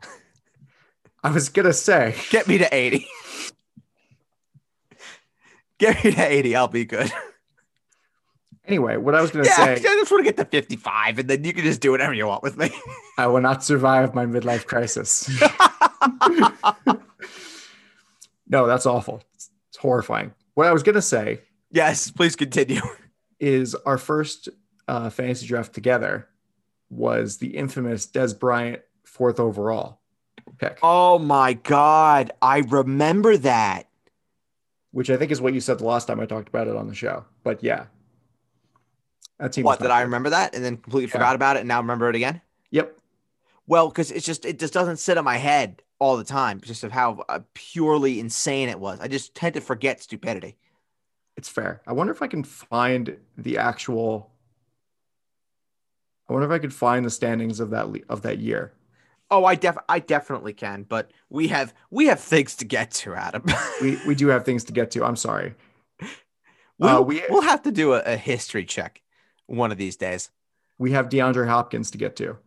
<laughs> I was going to say, Get me to 80. <laughs> Get me to 80, I'll be good. Anyway, what I was going to Yeah, I just want to get to 55 and then you can just do whatever you want with me. I will not survive my midlife crisis. <laughs> no, that's awful. It's, it's horrifying. What I was going to say Yes, please continue. is our first uh, fantasy draft together was the infamous Dez Bryant fourth overall pick, Oh my god, I remember that. which I think is what you said the last time I talked about it on the show. But yeah, that team. What did I remember that and then completely Yeah. forgot about it and now remember it again? Yep. Well, because it's just it just doesn't sit in my head all the time, just of how uh, purely insane it was. I just tend to forget stupidity. It's fair. I wonder if I can find the actual. I wonder if I could find the standings of that le- of that year. Oh, I def I definitely can, but we have we have things to get to, Adam. <laughs> We we do have things to get to. I'm sorry. we'll, uh, we- we'll have to do a, a history check one of these days. We have DeAndre Hopkins to get to.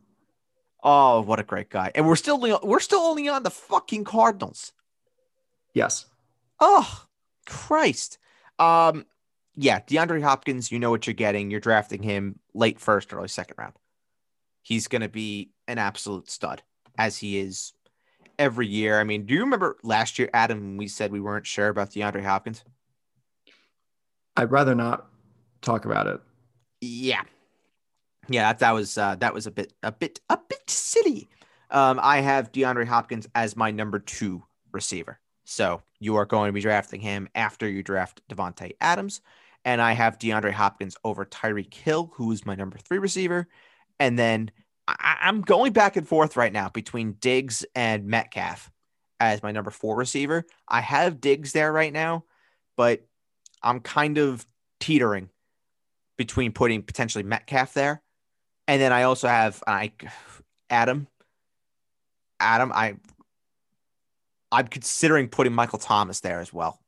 Oh, what a great guy! And we're still we're still only on the fucking Cardinals. Yes. Oh, Christ. Um, yeah, DeAndre Hopkins, you know what you're getting. You're drafting him late first, early second round. He's going to be an absolute stud, as he is every year. I mean, do you remember last year, Adam, we said we weren't sure about DeAndre Hopkins? I'd rather not talk about it. Yeah, yeah, that, that was uh, that was a bit a bit a bit silly. Um, I have DeAndre Hopkins as my number two receiver, so you are going to be drafting him after you draft Davante Adams, and I have DeAndre Hopkins over Tyreek Hill, who is my number three receiver, and then I- I'm going back and forth right now between Diggs and Metcalf as my number four receiver. I have Diggs there right now, but I'm kind of teetering between putting potentially Metcalf there, and then I also have I Adam. Adam, I I'm considering putting Michael Thomas there as well.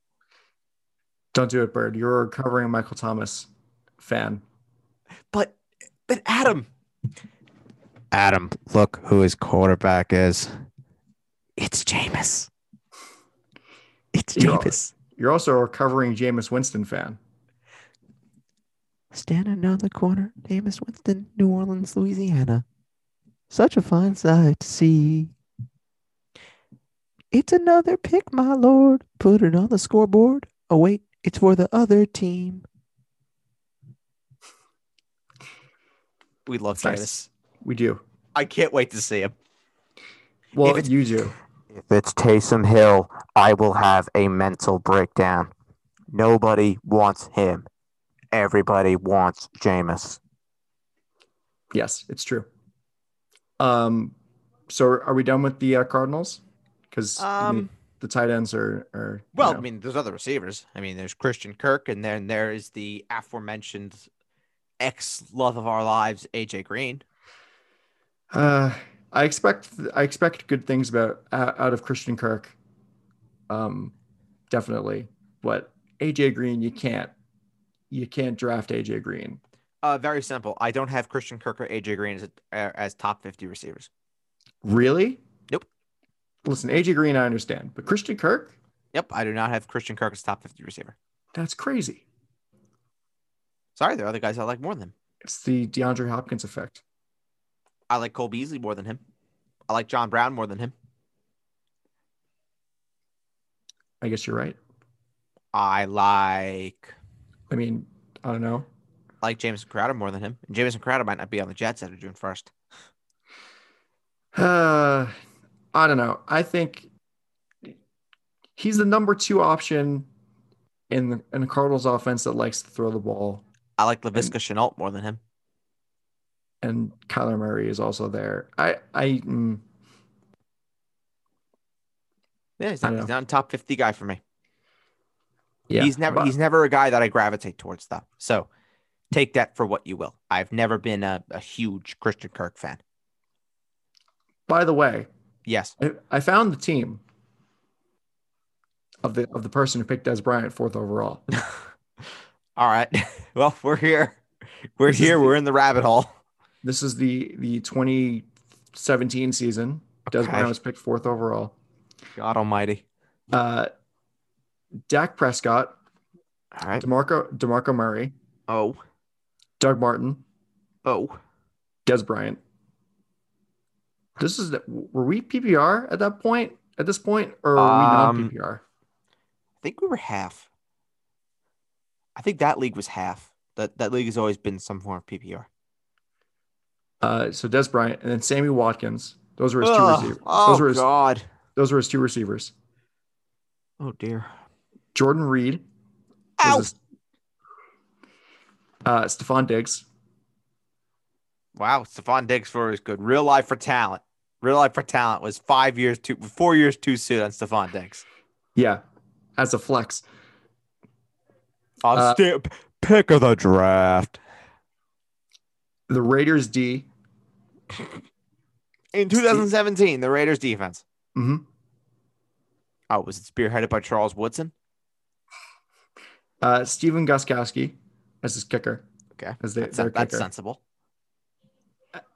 Don't do it, Bird. You're a recovering Michael Thomas fan. But but Adam, Adam, look who his quarterback is. It's Jameis. It's You're- Jameis. You're also a recovering Jameis Winston fan. Standing on the corner, Jameis Winston, New Orleans, Louisiana. Such a fine sight to see. It's another pick, my lord. Put it on the scoreboard. Oh, wait, it's for the other team. We love Nice. Jameis. We do. I can't wait to see him. Well, If you do. If it's Taysom Hill, I will have a mental breakdown. Nobody wants him. Everybody wants Jameis. Yes, it's true. Um, so are we done with the uh, Cardinals? Because Um, the, the tight ends are are you Well, know, I mean, there's other receivers. I mean, there's Christian Kirk, and then there is the aforementioned ex love of our lives, AJ Green. uh, I expect I expect good things about uh, out of Christian Kirk. Um, definitely, but AJ Green, you can't you can't draft AJ Green. Uh, very simple. I don't have Christian Kirk or AJ Green as, uh, as top 50 receivers. Really? Nope. Listen, AJ Green, I understand, but Christian Kirk, Yep, I do not have Christian Kirk as top 50 receiver. that's crazy. Sorry, there are other guys I like more than him. It's the DeAndre Hopkins effect. I like Cole Beasley more than him. I like John Brown more than him. I guess you're right. I like I mean, I don't know. I like Jamison Crowder more than him. And Jamison Crowder might not be on the Jets after June 1st. Uh, <sighs> I don't know. I think he's the number two option in the, in the Cardinals offense that likes to throw the ball, I like Laviska Shenault more than him. and Kyler Murray is also there. I I mm, Yeah, he's not, he's not a top 50 guy for me. Yeah. he's never but- he's never a guy that I gravitate towards though. So take that for what you will. I've never been a, a huge Christian Kirk fan. By the way, Yes. I, I found the team of the of the person who picked Dez Bryant fourth overall. <laughs> All right. <laughs> Well, we're here. We're This here. the- We're in the rabbit hole. This is the the 2017 season. Dez Bryant was picked fourth overall. God almighty. Uh, Dak Prescott, All right. Demarco DeMarco Murray, Oh. Doug Martin, Oh. Dez Bryant. This is the, were we PPR at that point? At this point, or were we Um, non PPR? I think we were half. I think that league was half. That that league has always been some form of PPR. Uh, so Dez Bryant and then Sammy Watkins. Those were his two Ugh. receivers. Oh those were his, God. those were his two receivers. Oh dear. Jordan Reed. Ow. uh, Stefon Diggs. Wow, Stefon Diggs for is good. Real life for talent. Real life for talent was five years too four years too soon on Stefon Diggs. Yeah, as a flex. Uh, stay pick of the draft. The Raiders D. In 2017, the Raiders defense. Mm-hmm. Oh, was it spearheaded by Charles Woodson? Uh, Stephen Gostkowski as his kicker. Okay. As their, That's, their that's kicker. sensible.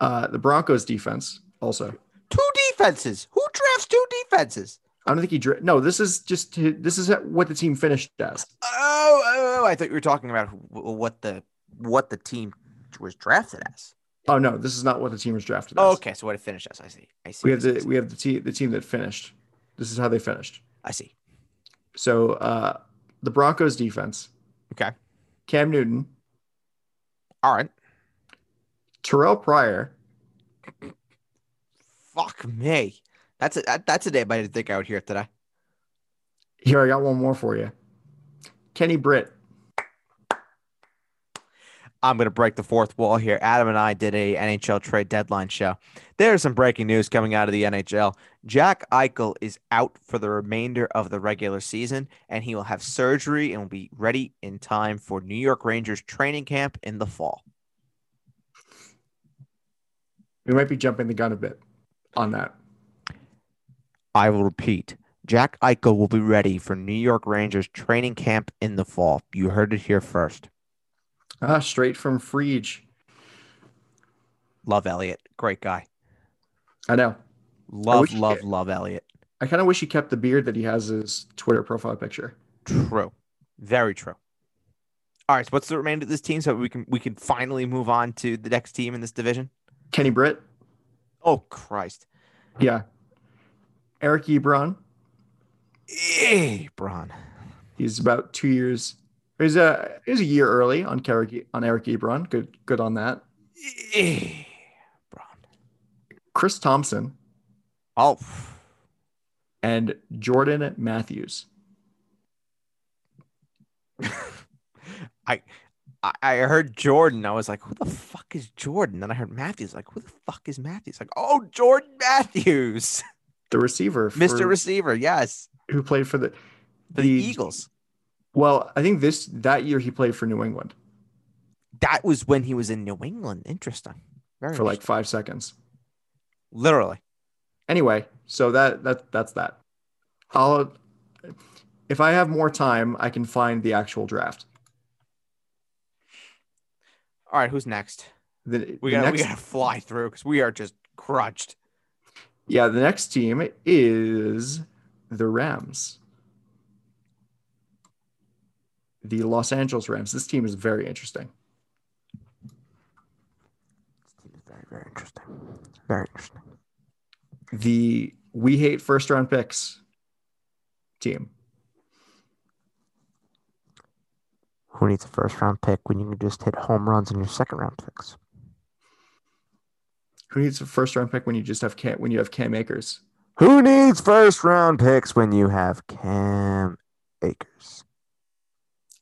Uh, the Broncos defense also. Two defenses. Who drafts two defenses? I don't think he. Dri- no, this is just this is what the team finished as. Oh, oh, I thought you were talking about what the what the team was drafted as. Oh no, this is not what the team was drafted as. Oh, okay, so what it finished as. I see. I see. We have the we have the team the team that finished. This is how they finished. I see. So uh, the Broncos defense: Okay. Cam Newton, All right. Terrelle Pryor, Fuck me. That's a that, that's a name I didn't think I would hear today. Here, I got one more for you. Kenny Britt. I'm going to break the fourth wall here. Adam and I did a NHL trade deadline show. There's some breaking news coming out of the NHL. Jack Eichel is out for the remainder of the regular season, and he will have surgery and will be ready in time for New York Rangers training camp in the fall. We might be jumping the gun a bit on that. I will repeat. Jack Eichel will be ready for New York Rangers training camp in the fall. You heard it here first. Ah, straight from Friedge. Love Elliotte. Great guy. I know. Love, wish- love, love Elliotte. I kind of wish he kept the beard that he has his Twitter profile picture. True. Very true. All right. So what's the remainder of this team so we can we can finally move on to the next team in this division? Kenny Britt. Oh Christ. Yeah. Eric Ebron. Braun. He's about two years. He's a he's a year early on Eric on Eric Ebron. Good good on that. <sighs> Braun. Chris Thompson Oh. and Jordan Matthews. <laughs> I I heard Jordan. I was like, who the fuck is Jordan? Then I heard Matthews. Like, who the fuck is Matthews? Like, oh, Jordan Matthews, The receiver, <laughs> for, Mr. Receiver. Yes, who played for the the, Eagles. Well, I think this that year he played for New England That was when he was in New England. Interesting. Very for like five seconds. literally. Anyway, so that that that's that. I'll if I have more time, I can find the actual draft. All right, who's next? The, We gotta next, we gotta fly through because we are just crunched. yeah, the next team is the Rams. The Los Angeles Rams. This team is very interesting. This team is very, very interesting. Very interesting. The we hate first round picks team. Who needs a first round pick when you can just hit home runs in your second round picks? Who needs a first round pick when you just have Cam, when you have Cam Akers? Who needs first round picks when you have Cam Akers?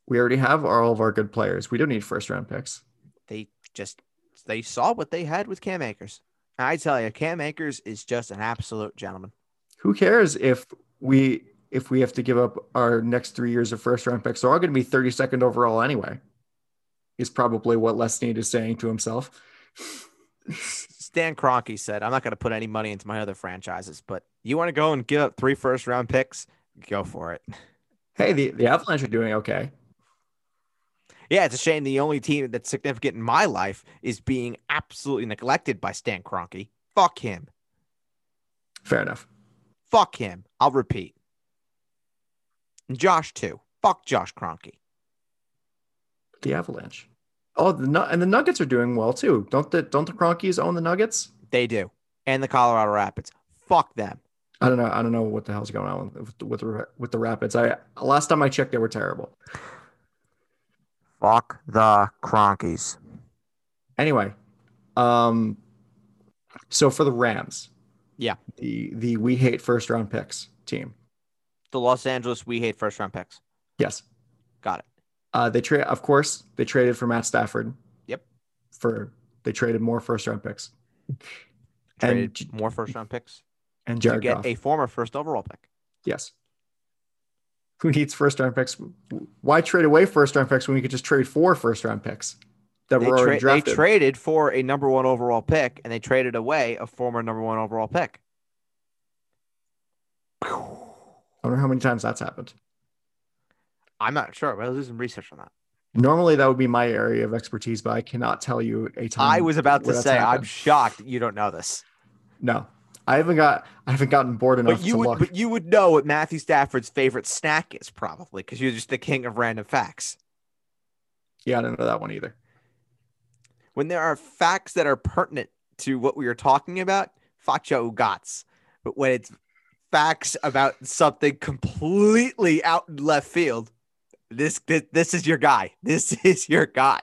We already have all of our good players. We don't need first round picks. They just they saw what they had with Cam Akers. I tell you, Cam Akers is just an absolute gentleman. Who cares if we if we have to give up our next three years of first round picks? They're all going to be 32nd overall anyway. Is probably what Les Snead is saying to himself. <laughs> Stan Kroenke said, "I'm not going to put any money into my other franchises, but you want to go and give up three first round picks? Go for it." Hey, the, the Avalanche are doing okay. Yeah, it's a shame the only team that's significant in my life is being absolutely neglected by Stan Kroenke. Fuck him. Fair enough. Fuck him. I'll repeat. And Josh too. Fuck Josh Kroenke. The Avalanche. Oh, the and the Nuggets are doing well too. Don't the don't the Kroenkes own the Nuggets? They do. And the Colorado Rapids. Fuck them. I don't know. I don't know what the hell's going on with with with the, with the Rapids. I last time I checked, they were terrible. Fuck the Kroenkes. Anyway, um, so for the Rams, Yeah. the the we hate first round picks team. The Los Angeles we hate first round picks. Yes, Got it. uh, they trade. Of course, they traded for Matt Stafford. Yep. For they traded more first round picks Traded and more first round picks and to Jared get Goff. a former first overall pick. yes. Who needs first round picks? Why trade away first round picks when we could just trade four first round picks that They, were already tra- they traded for a number one overall pick and they traded away a former number one overall pick. I wonder how many times that's happened. I'm not sure. I'll do some research on that. Normally, that would be my area of expertise, but I cannot tell you a time. I was about to say, I'm shocked you don't know this. no, I haven't got. I haven't gotten bored enough But you to would, look. but you would know what Matthew Stafford's favorite snack is, probably, because you're just the king of random facts. yeah, I don't know that one either. When there are facts that are pertinent to what we are talking about, faccia ugats. But when it's facts about something completely out in left field, this this, this is your guy. This <laughs> is your guy.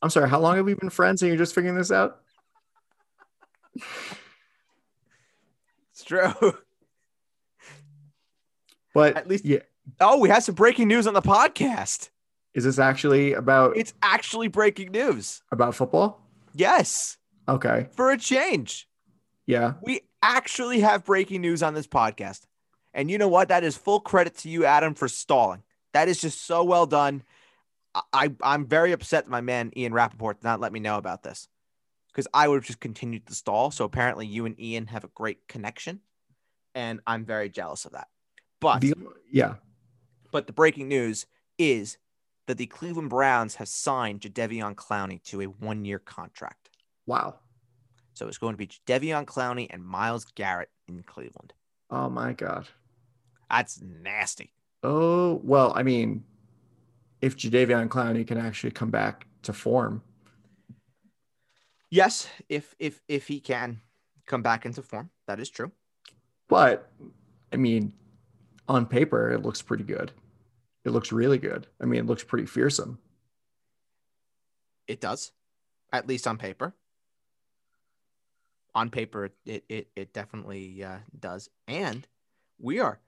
I'm sorry. How long have we been friends, and you're just figuring this out? It's <laughs> true. But At least- yeah, Oh, we have some breaking news on the podcast. is this actually about It's actually breaking news. about football? Yes, Okay. for a change. Yeah. We actually have breaking news on this podcast. And you know what? That is full credit to you, Adam, for stalling. That is just so well done. I, I'm very upset that my man Ian Rapoport did not let me know about this because I would have just continued to stall. So apparently, you and Ian have a great connection. And I'm very jealous of that. But The, yeah. But the breaking news is that the Cleveland Browns have signed Jadeveon Clowney to a one-year contract. Wow. So it's going to be Jadeveon Clowney and Myles Garrett in Cleveland. Oh my god. That's nasty. Oh well. I mean, if Jadeveon Clowney can actually come back to form, Yes, if if if he can come back into form, that is true. but I mean, on paper it looks pretty good. It looks really good. I mean, it looks pretty fearsome. It does, at least on paper. On paper, it it it definitely uh, does, and we are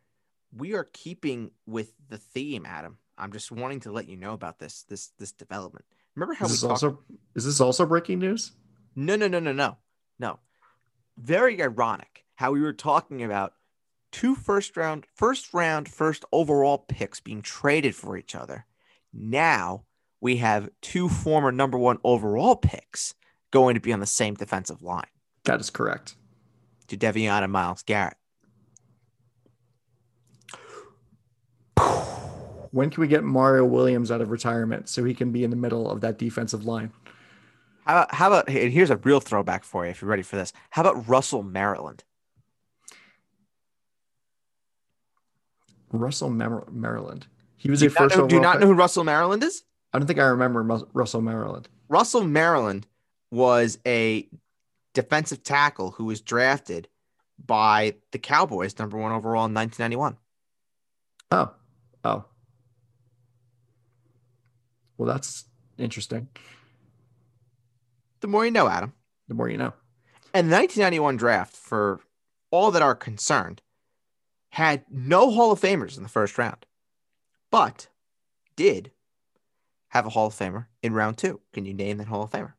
we are keeping with the theme, Adam. I'm just wanting to let you know about this this this development. Remember how Is we this talked? also is this also breaking news? No, no, no, no, no, no. Very ironic how we were talking about two first round, first round, first overall picks being traded for each other. Now we have two former number one overall picks going to be on the same defensive line That is correct. to Devion and Myles Garrett. When can we get Mario Williams out of retirement so he can be in the middle of that defensive line? How about, how about, and here's a real throwback for you if you're ready for this. How about Russell Maryland? Russell Mer- Maryland. He was Do a first know, do you not pick. know who Russell Maryland is? I don't think I remember Mus- Russell Maryland. Russell Maryland was a defensive tackle who was drafted by the Cowboys, number one overall in 1991. Oh, oh. Well, that's interesting. The more you know, Adam. The more you know. And the 1991 draft, for all that are concerned, had no Hall of Famers in the first round, but did have a Hall of Famer in round two. Can you name that Hall of Famer?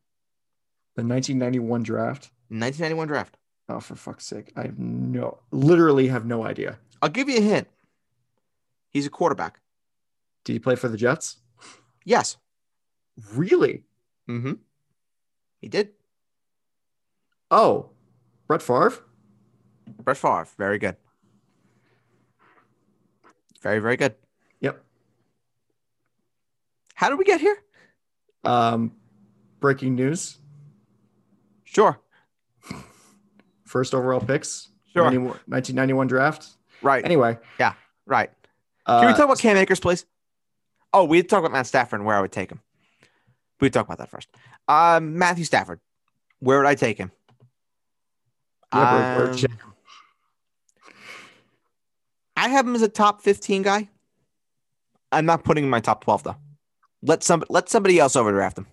The 1991 draft. 1991 draft. Oh, for fuck's sake! I have no, literally have no idea. I'll give you a hint. He's a quarterback. Did he play for the Jets? Yes. Really? Mm-hmm. He did. Oh, Brett Favre. Brett Favre. Very good. Very, very good. Yep. How did we get here? Um, breaking news: Sure. <laughs> first overall picks. Sure. 91 1991 draft. Right. Anyway, Yeah. right. uh, Can we talk about Cam Akers, please? Oh, we talk about Matt Stafford and where I would take him. We talk about that first. Um, Matthew Stafford. Where would I take him? yeah, Um, I have him as a top 15 guy. I'm not putting him in my top 12 though. Let some let somebody else overdraft him.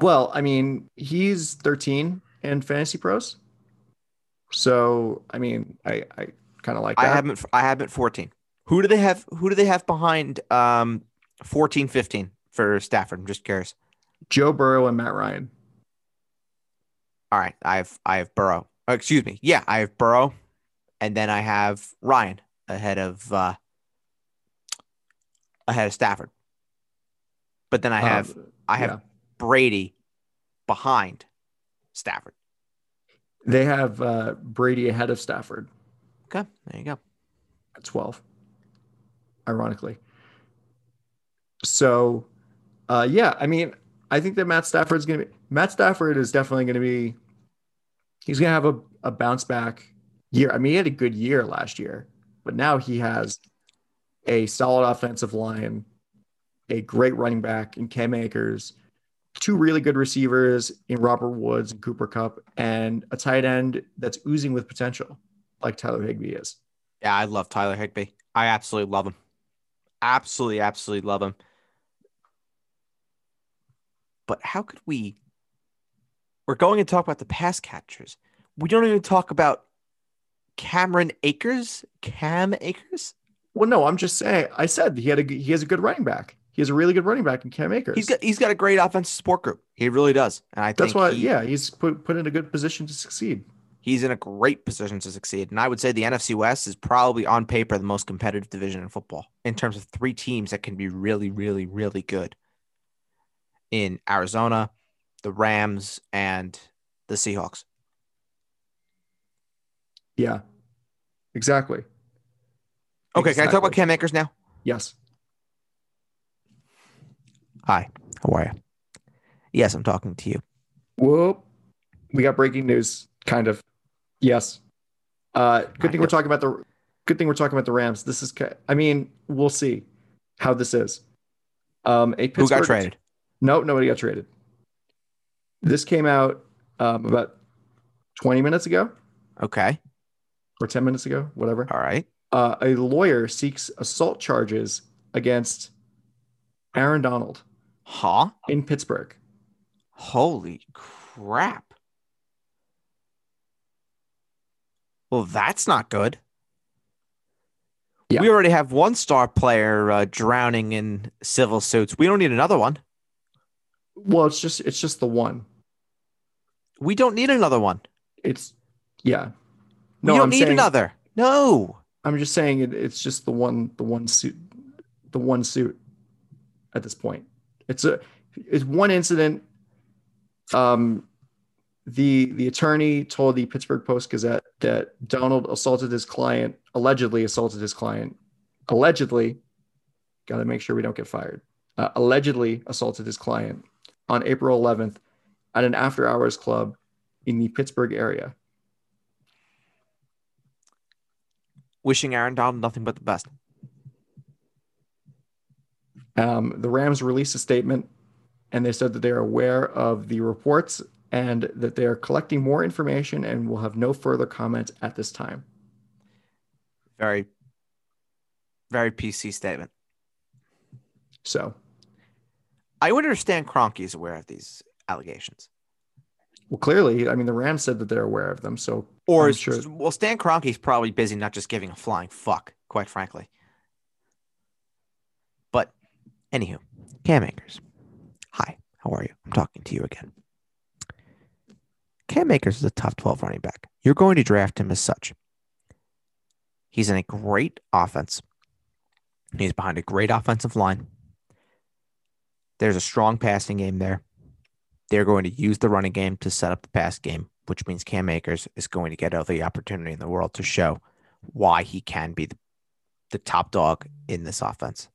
Well, I mean, he's 13 in Fantasy Pros. So, I mean, I, I kind of like that. I haven't I haven't 14. Who do they have who do they have behind um 14 15 for Stafford? I'm just curious. Joe Burrow and Matt Ryan. All right, I have I have Burrow. Oh, excuse me. Yeah, I have Burrow, and then I have Ryan ahead of uh ahead of Stafford. But then I have Um, I have yeah. Brady behind Stafford. They have uh, Brady ahead of Stafford Okay, there you go. at 12, ironically. So, uh, yeah, I mean, I think that Matt Stafford's going to be, Matt Stafford is definitely going to be, he's going to have a, a bounce back year. I mean, he had a good year last year, but now he has a solid offensive line, a great running back in Cam Akers, two really good receivers in Robert Woods and Cooper Kupp, and a tight end that's oozing with potential, like Tyler Higbee is. Yeah, I love Tyler Higbee. I absolutely love him. Absolutely, absolutely love him. But how could we? We're going to talk about the pass catchers. We don't even talk about Cameron Akers. Cam Akers. Well, no, I'm just saying. I said he had a he has a good running back. He has a really good running back in Cam Akers. He's got he's got a great offensive support group. He really does, and I That's why, he- yeah, he's put put in a good position to succeed. he's in a great position to succeed. And I would say the NFC West is probably on paper the most competitive division in football in terms of three teams that can be really, really, really good in Arizona, the Rams, and the Seahawks. Yeah, exactly. Okay, can I talk about Cam Akers now? Yes. Hi, how are you? Yes, I'm talking to you. Whoop. We got breaking news, kind of. Yes. Uh, good thing we're talking about the. Good thing we're talking about the Rams. This is. I mean, we'll see how this is. Um, a Who got traded? No, nobody got traded. This came out um, about 20 minutes ago Okay, or 10 minutes ago, whatever. all right. Uh, a lawyer seeks assault charges against Aaron Donald Huh? in Pittsburgh. Holy crap. Well, that's not good. Yeah. We already have one star player uh, drowning in civil suits. We don't need another one. Well, it's just it's just the one. We don't need another one. It's yeah. No, we don't I'm need saying, another. No. I'm just saying it, it's just the one the one suit the one suit at this point. It's a it's one incident. Um the the attorney told the Pittsburgh Post Gazette that Donald assaulted his client, allegedly assaulted his client, allegedly, got to make sure we don't get fired. Uh, allegedly assaulted his client on April 11th at an after hours club in the Pittsburgh area. Wishing Aaron Donald nothing but the best. Um, the Rams released a statement and they said that they are aware of the reports and that they are collecting more information and will have no further comment at this time. Very, very PC statement. So, I would understand Kroenke is aware of these allegations. well, clearly, I mean, the Rams said that they're aware of them. So, Or is, sure- well, Stan Kroenke's probably busy not just giving a flying fuck, quite frankly. But anywho, Cam Akers. Hi, how are you? I'm talking to you again. Cam Akers is a top 12 running back. You're going to draft him as such. He's in a great offense. He's behind a great offensive line. There's a strong passing game there. They're going to use the running game to set up the pass game, which means Cam Akers is going to get every opportunity in the world to show why he can be the, the top dog in this offense.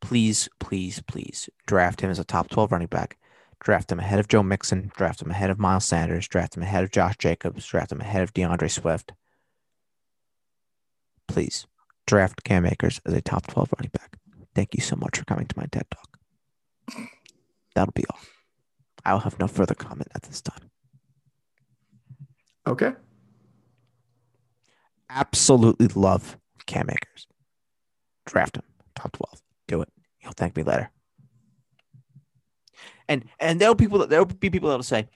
Please, please, please draft him as a top 12 running back. Draft him ahead of Joe Mixon. Draft him ahead of Miles Sanders. Draft him ahead of Josh Jacobs. Draft him ahead of D'Andre Swift. Please draft Cam Akers as a top 12 running back. Thank you so much for coming to my TED Talk. That'll be all. I will have no further comment at this time. okay. Absolutely love Cam Akers. Draft him. Top 12. Do it. You'll thank me later. And and there'll people there'll be people that'll say,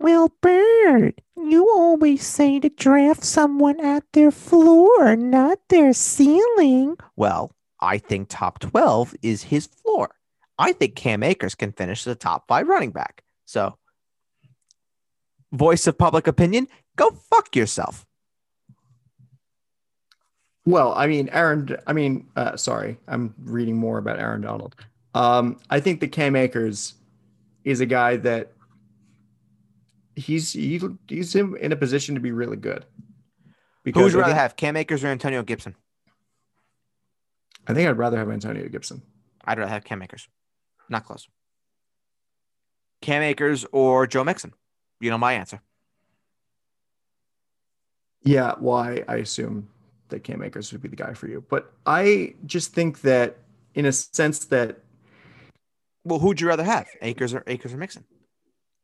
Well, Bird, you always say to draft someone at their floor, not their ceiling. Well, I think top 12 is his floor. I think Cam Akers can finish the top five running back. So, voice of public opinion, go fuck yourself. Well, I mean, Aaron, I mean, uh, sorry, I'm reading more about Aaron Donald. Um, I think that Cam Akers is a guy that he's he, he's in, in a position to be really good. Because Who would you rather have, Cam Akers or Antonio Gibson? I think I'd rather have Antonio Gibson. I'd rather have Cam Akers. Not close. Cam Akers or Joe Mixon? You know my answer. Yeah, why I assume that Cam Akers would be the guy for you. But I just think that in a sense that Well, who'd you rather have, Akers or Akers or Mixon?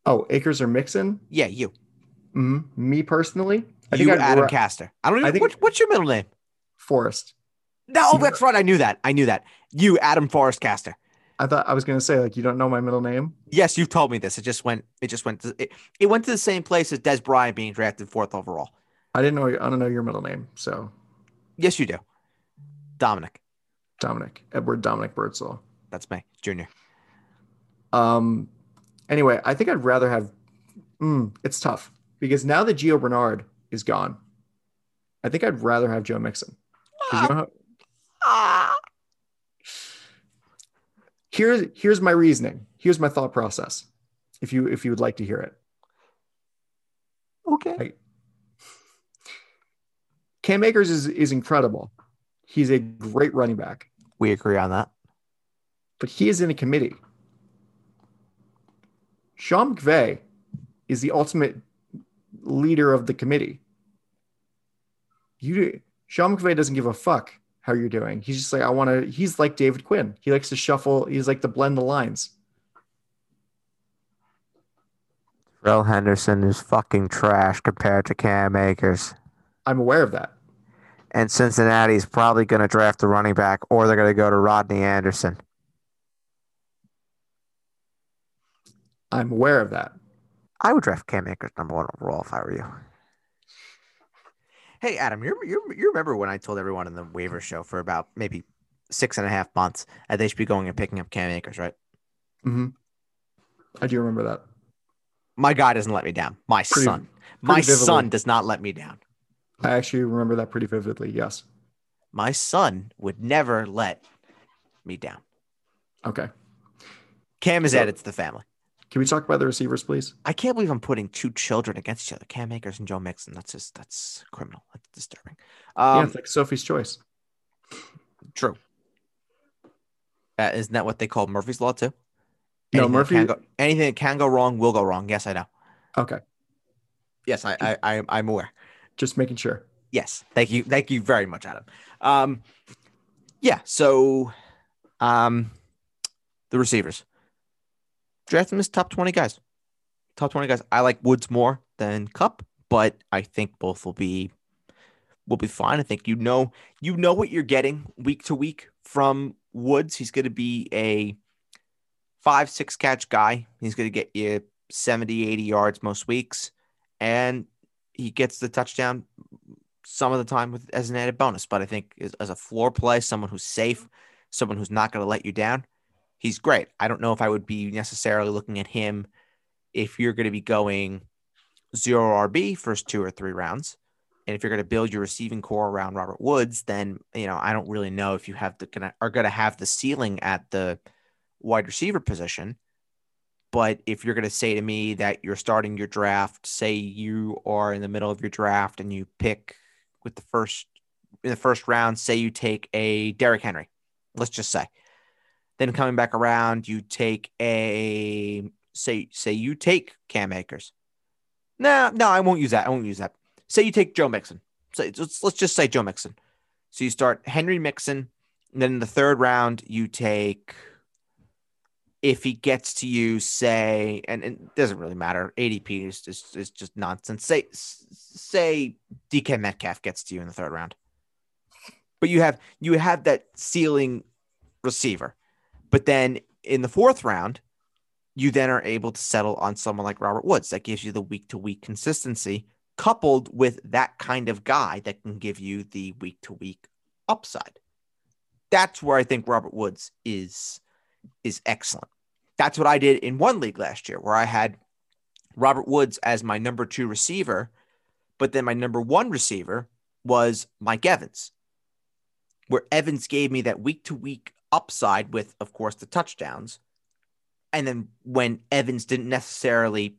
oh, Akers or Mixon, Yeah, you. hmm me personally, I you, think I'd Adam ra- Caster. I don't I think- what, what's your middle name? Forrest. No, oh, that's right. I knew that. I knew that. You, Adam Forrest Caster. I thought I was gonna say like you don't know my middle name. Yes, you've told me this. It just went. It just went. To, it, it went to the same place as Dez Bryant being drafted fourth overall. I didn't know. I don't know your middle name. So Yes, you do. Dominic. Dominic Edward Dominic Birdsall. That's me, Junior. Um. Anyway, I think I'd rather have. Mm, it's tough because now that Gio Bernard is gone, I think I'd rather have Joe Mixon. you know Ah. <sighs> here's here's my reasoning. Here's my thought process. If you if you would like to hear it, Okay. Cam Akers is is incredible. He's a great running back, We agree on that. but he is in a committee. Sean McVay is the ultimate leader of the committee. You Sean McVay doesn't give a fuck how you're doing. He's just like, I want to, he's like David Quinn. He likes to shuffle, he's like to blend the lines. Rel Henderson is fucking trash compared to Cam Akers. I'm aware of that. And Cincinnati's probably going to draft a running back or they're going to go to Rodney Anderson. I'm aware of that. I would draft Cam Akers number one overall if I were you. Hey, Adam, you, you, you remember when I told everyone in the waiver show for about maybe six and a half months that they should be going and picking up Cam Akers, right? hmm I do remember that. My guy doesn't let me down. My Pretty- son. My vividly. son does not let me down. I actually remember that pretty vividly. Yes. My son would never let me down. Okay. Cam is So- added to the family. Can we talk about the receivers, please? I can't believe I'm putting two children against each other, Cam Akers and Joe Mixon. That's just that's criminal. That's disturbing. yeah, Um, it's like Sophie's Choice. true. Uh, isn't that what they call Murphy's Law too? No, Anything that Murphy- Can go, anything that can go wrong will go wrong. Yes, I know. Okay. Yes, I, I, I I'm aware. Just making sure. Yes, thank you, thank you very much, Adam. Um, yeah. So, um, the receivers draft them as top twenty guys. Top twenty guys. I like Woods more than Kupp, but I think both will be will be fine. I think you know you know what you're getting week to week from Woods. He's going to be a five six catch guy. He's going to get you 70, 80 yards most weeks, and he gets the touchdown some of the time with as an added bonus. But I think as, as a floor play, someone who's safe, someone who's not going to let you down, he's great. I don't know if I would be necessarily looking at him if you're going to be going zero RB first two or three rounds. And if you're going to build your receiving core around Robert Woods, then you know I don't really know if you have the gonna are going to have the ceiling at the wide receiver position. But if you're going to say to me that you're starting your draft, say you are in the middle of your draft and you pick with the first in the first round, say you take a Derrick Henry, let's just say. Then coming back around, you take a say say you take Cam Akers. No, no, I won't use that. I won't use that. Say you take Joe Mixon. So let's, let's just say Joe Mixon. So you start Henry Mixon, and then in the third round you take if he gets to you, say, and, and it doesn't really matter. ADP is just is just nonsense. Say say DK Metcalf gets to you in the third round, but you have you have that ceiling receiver. But then in the fourth round, you then are able to settle on someone like Robert Woods that gives you the week to week consistency, coupled with that kind of guy that can give you the week to week upside. That's where I think Robert Woods is is excellent. That's what I did in one league last year, where I had Robert Woods as my number two receiver, but then my number one receiver was Mike Evans, where Evans gave me that week to week upside with, of course, the touchdowns. And then when Evans didn't necessarily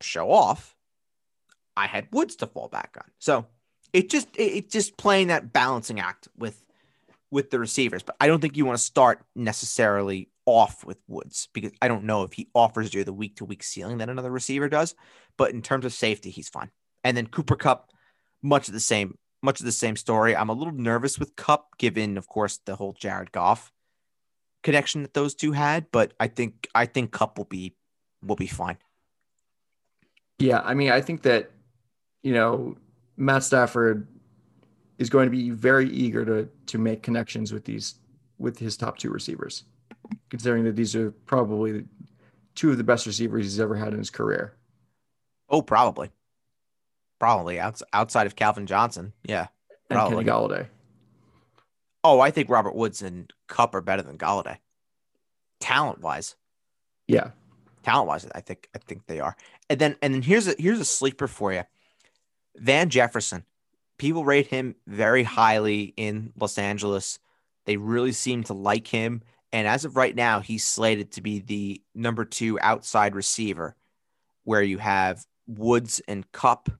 show off, I had Woods to fall back on. So it just it, just playing that balancing act with with the receivers. But I don't think you want to start necessarily off with Woods because I don't know if he offers you the week to week ceiling that another receiver does. But in terms of safety, he's fine. And then Cooper Kupp, much the same, much of the same story. I'm a little nervous with Kupp, given, of course, the whole Jared Goff connection that those two had. But I think I think Kupp will be will be fine. Yeah, I mean, I think that you know Matt Stafford is going to be very eager to to make connections with these with his top two receivers, considering that these are probably two of the best receivers he's ever had in his career. Oh, probably, probably outside of Calvin Johnson. Yeah, probably. and Kenny Golladay. Oh, I think Robert Woods and Kupp are better than Golladay, talent wise. Yeah, talent wise, I think I think they are. And then and then here's a here's a sleeper for you, Van Jefferson. People rate him very highly in Los Angeles. They really seem to like him. And as of right now, he's slated to be the number two outside receiver, where you have Woods and Kupp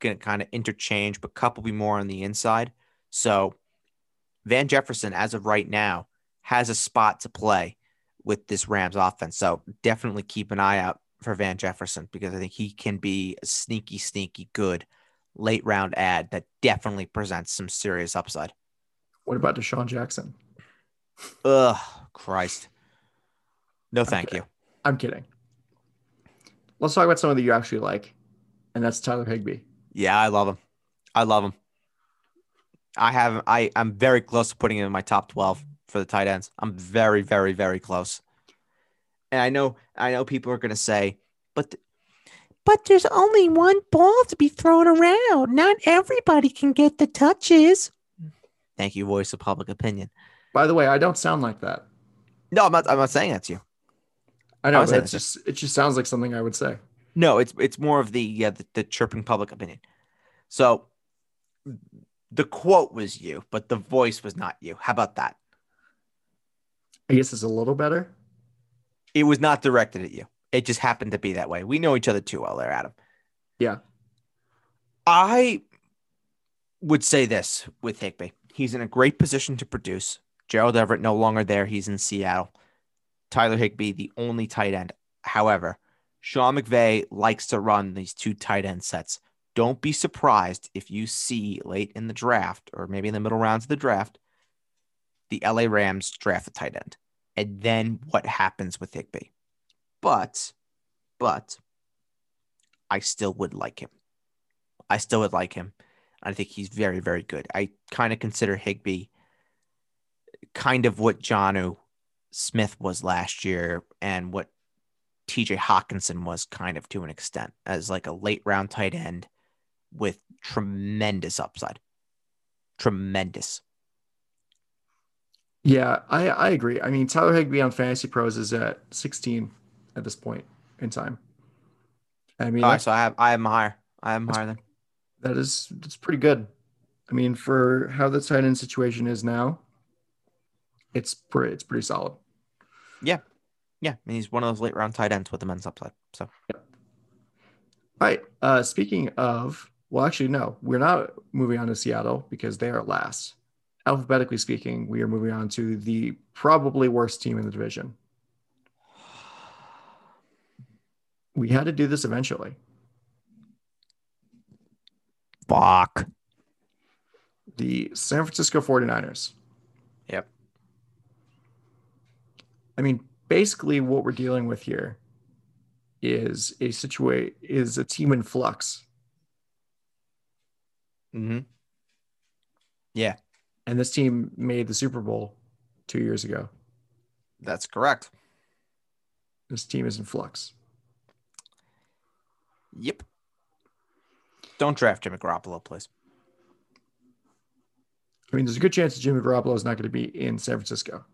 going to kind of interchange, but Kupp will be more on the inside. So Van Jefferson, as of right now, has a spot to play with this Rams offense. So definitely keep an eye out for Van Jefferson because I think he can be a sneaky, sneaky good late round ad that definitely presents some serious upside. What about DeSean Jackson? Ugh, Christ. No, thank you. I'm kidding. Let's talk about someone that you actually like, and that's Tyler Higbee. Yeah, I love him. I love him. I have I I'm very close to putting him in my top 12 for the tight ends. I'm very very very close. And I know I know people are going to say, but th- but there's only one ball to be thrown around. Not everybody can get the touches. Thank you, voice of public opinion. By the way, I don't sound like that. No, I'm not. I'm not saying that to you. I know, but it's just it just sounds like something I would say. No, it's it's more of the yeah the, the chirping public opinion. So the quote was you, but the voice was not you. How about that? I guess it's a little better. It was not directed at you. It just happened to be that way. We know each other too well there, Adam. Yeah. I would say this with Higbee. He's in a great position to produce. Gerald Everett no longer there. He's in Seattle. Tyler Higbee, the only tight end. However, Sean McVay likes to run these two tight end sets. Don't be surprised if you see late in the draft or maybe in the middle rounds of the draft, the LA Rams draft a tight end. And then what happens with Higbee? But, but I still would like him. I still would like him. I think he's very, very good. I kind of consider Higbee kind of what Jonnu Smith was last year and what TJ Hockenson was kind of to an extent as like a late round tight end with tremendous upside. Tremendous. Yeah, I, I agree. I mean, Tyler Higbee on Fantasy Pros is at 16 at this point in time. I mean, right, so I have I am higher. I am higher than that is that's pretty good. I mean, for how the tight end situation is now, it's pretty it's pretty solid. Yeah, yeah, and he's one of those late round tight ends with the men's upside. So, yeah. all right. Uh, speaking of well, actually, no, we're not moving on to Seattle because they are last. Alphabetically speaking, we are moving on to the probably worst team in the division. We had to do this eventually. Fuck. The San Francisco 49ers. Yep. I mean, basically what we're dealing with here is a situation is a team in flux Mm-hmm. Yeah. And this team made the Super Bowl two years ago. That's correct. This team is in flux. Yep. Don't draft Jimmy Garoppolo, please. I mean, there's a good chance that Jimmy Garoppolo is not going to be in San Francisco.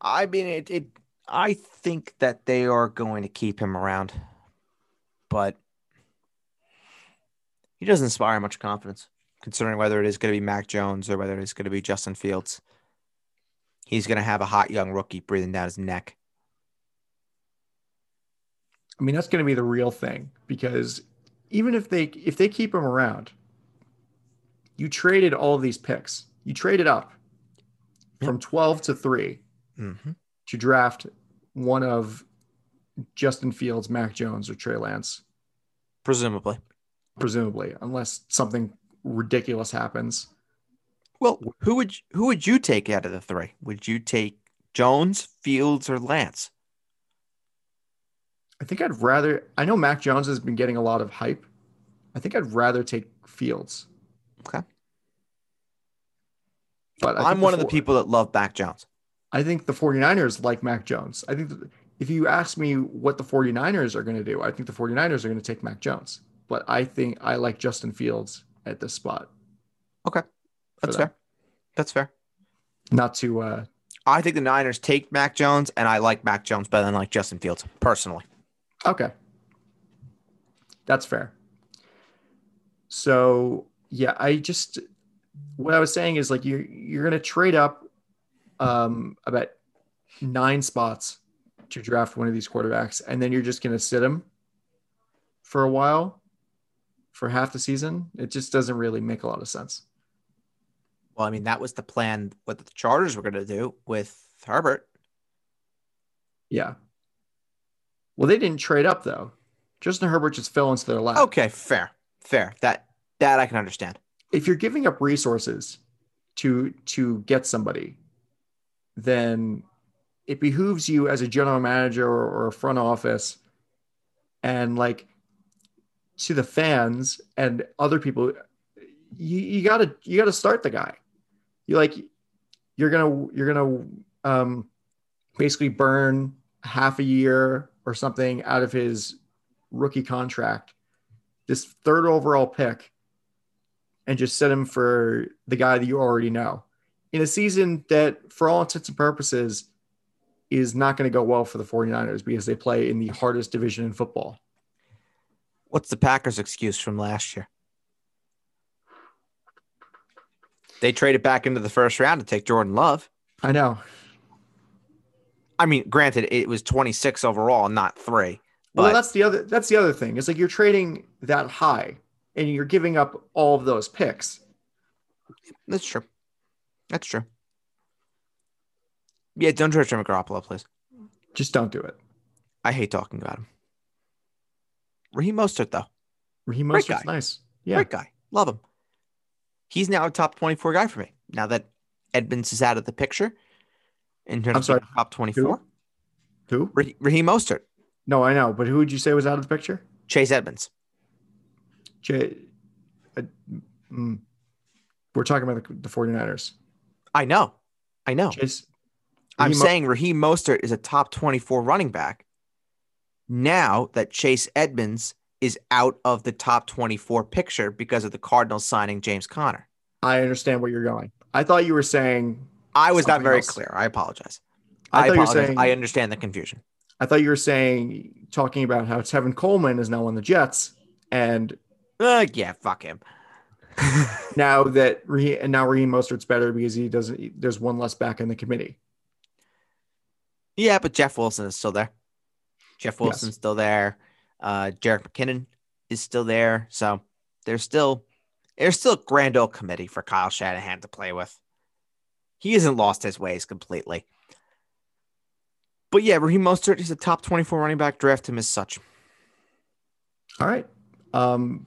I mean, it, it. I think that they are going to keep him around, but he doesn't inspire much confidence, considering whether it is going to be Mac Jones or whether it's going to be Justin Fields. He's going to have a hot young rookie breathing down his neck. I mean, that's going to be the real thing because even if they if they keep him around, you traded all of these picks. You traded up from 12 to 3 Mm-hmm. To draft one of Justin Fields, Mac Jones, or Trey Lance, Presumably. presumably, unless something ridiculous happens. Well, who would who would you take out of the three? Would you take Jones, Fields, or Lance? I think I'd rather. I know Mac Jones has been getting a lot of hype. I think I'd rather take Fields. Okay. But I I'm one of the people that love Mac Jones. I think the 49ers like Mac Jones. I think if you ask me what the 49ers are going to do, I think the 49ers are going to take Mac Jones. But I think I like Justin Fields at this spot. Okay. That's them. fair. That's fair. Not to uh I think the Niners take Mac Jones, and I like Mac Jones better than like Justin Fields personally. okay. That's fair. So yeah, I just what I was saying is like you're you're gonna trade up um about nine spots to draft one of these quarterbacks, and then you're just gonna sit him for a while for half the season. It just doesn't really make a lot of sense. Well, I mean, that was the plan. What the Chargers were going to do with Herbert. Yeah. Well, they didn't trade up though. Justin Herbert just fell into their lap. Okay, fair, fair. That that I can understand. If you're giving up resources to to get somebody, then it behooves you as a general manager or, a front office and like to the fans and other people, you, you gotta you gotta start the guy. You like you're gonna you're gonna um basically burn half a year or something out of his rookie contract, this third overall pick, and just set him for the guy that you already know in a season that, for all intents and purposes, is not going to go well for the 49ers because they play in the hardest division in football. What's the Packers' excuse from last year? They traded back into the first round to take Jordan Love. I know. I mean, granted, it was 26 overall, not three. Well, But that's the other that's the other thing. It's like you're trading that high and you're giving up all of those picks. that's true. That's true. Yeah, don't trade Jimmy Garoppolo, please. Just don't do it. I hate talking about him. Raheem Mostert, though. Raheem Mostert's nice. Yeah. Great guy. Love him. He's now a top 24 guy for me. Now that Edmonds is out of the picture in terms I'm sorry, of top 24, Who? Rahe- Raheem Mostert, No, I know, but who would you say was out of the picture? Chase Edmonds. J- uh, mm. We're talking about the, the 49ers. I know. I know. Chase, I'm Raheem saying Raheem Mostert is a top 24 running back now that Chase Edmonds is out of the top 24 picture because of the Cardinals signing James Conner. I understand where you're going. I thought you were saying I was not very else. clear. I apologize. I I, thought you were apologize. saying- I understand the confusion. I thought you were saying talking about how Tevin Coleman is now on the Jets, and Uh, yeah, fuck him. <laughs> now that Raheem, and now Raheem Mostert's better because he doesn't. There's one less back in the committee. Yeah, but Jeff Wilson is still there. Jeff Yes. Wilson's still there. Uh, Jerick McKinnon is still there. So there's still there's still a grand old committee for Kyle Shanahan to play with. He hasn't lost his ways completely. But yeah, Raheem Mostert is a top 24 running back. Draft him as such. All right. Um,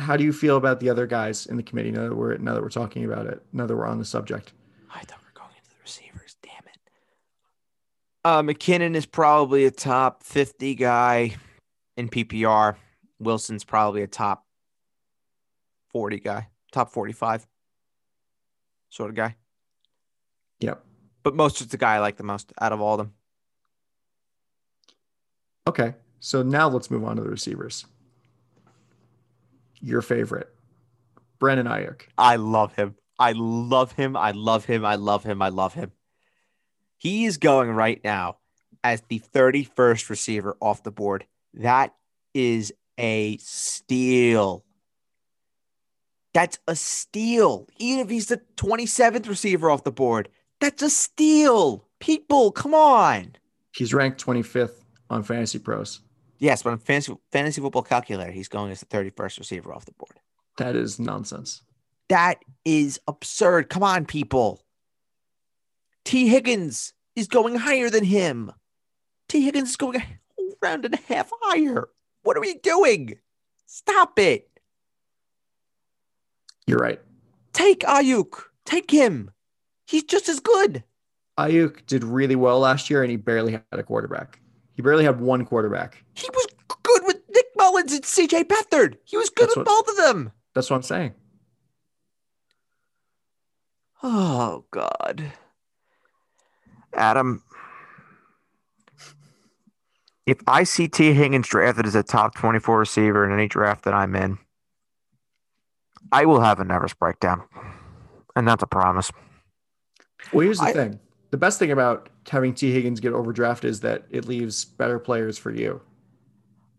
how do you feel about the other guys in the committee? Now that we're now that we're talking about it, now that we're on the subject. I thought we were going into the receivers. Damn it. Uh, McKinnon is probably a top 50 guy in PPR. Wilson's probably a top 40 guy, top 45 sort of guy. Yep. But Mostert's the guy I like the most out of all of them. Okay. So now let's move on to the receivers. Your favorite, Brandon Aiyuk. I love him. I love him. I love him. I love him. I love him. He is going right now as the 31st receiver off the board. That is a steal. That's a steal. Even if he's the 27th receiver off the board, that's a steal. People, come on. He's ranked 25th on Fantasy Pros. Yes, but on fantasy, fantasy football calculator, he's going as the 31st receiver off the board. That is nonsense. That is absurd. Come on, people. Tee Higgins is going higher than him. Tee Higgins is going a whole round and a half higher. What are we doing? Stop it. You're right. Take Aiyuk. Take him. He's just as good. Aiyuk did really well last year and he barely had a quarterback. He barely had one quarterback. He was good with Nick Mullens and CJ Beathard. He was good That's with what- both of them. That's what I'm saying. Oh God. Adam. If I see Tee Higgins drafted as a top 24 receiver in any draft that I'm in, I will have a nervous breakdown. And that's a promise. Well, here's the I- thing. The best thing about having Tee Higgins get overdrafted is that it leaves better players for you.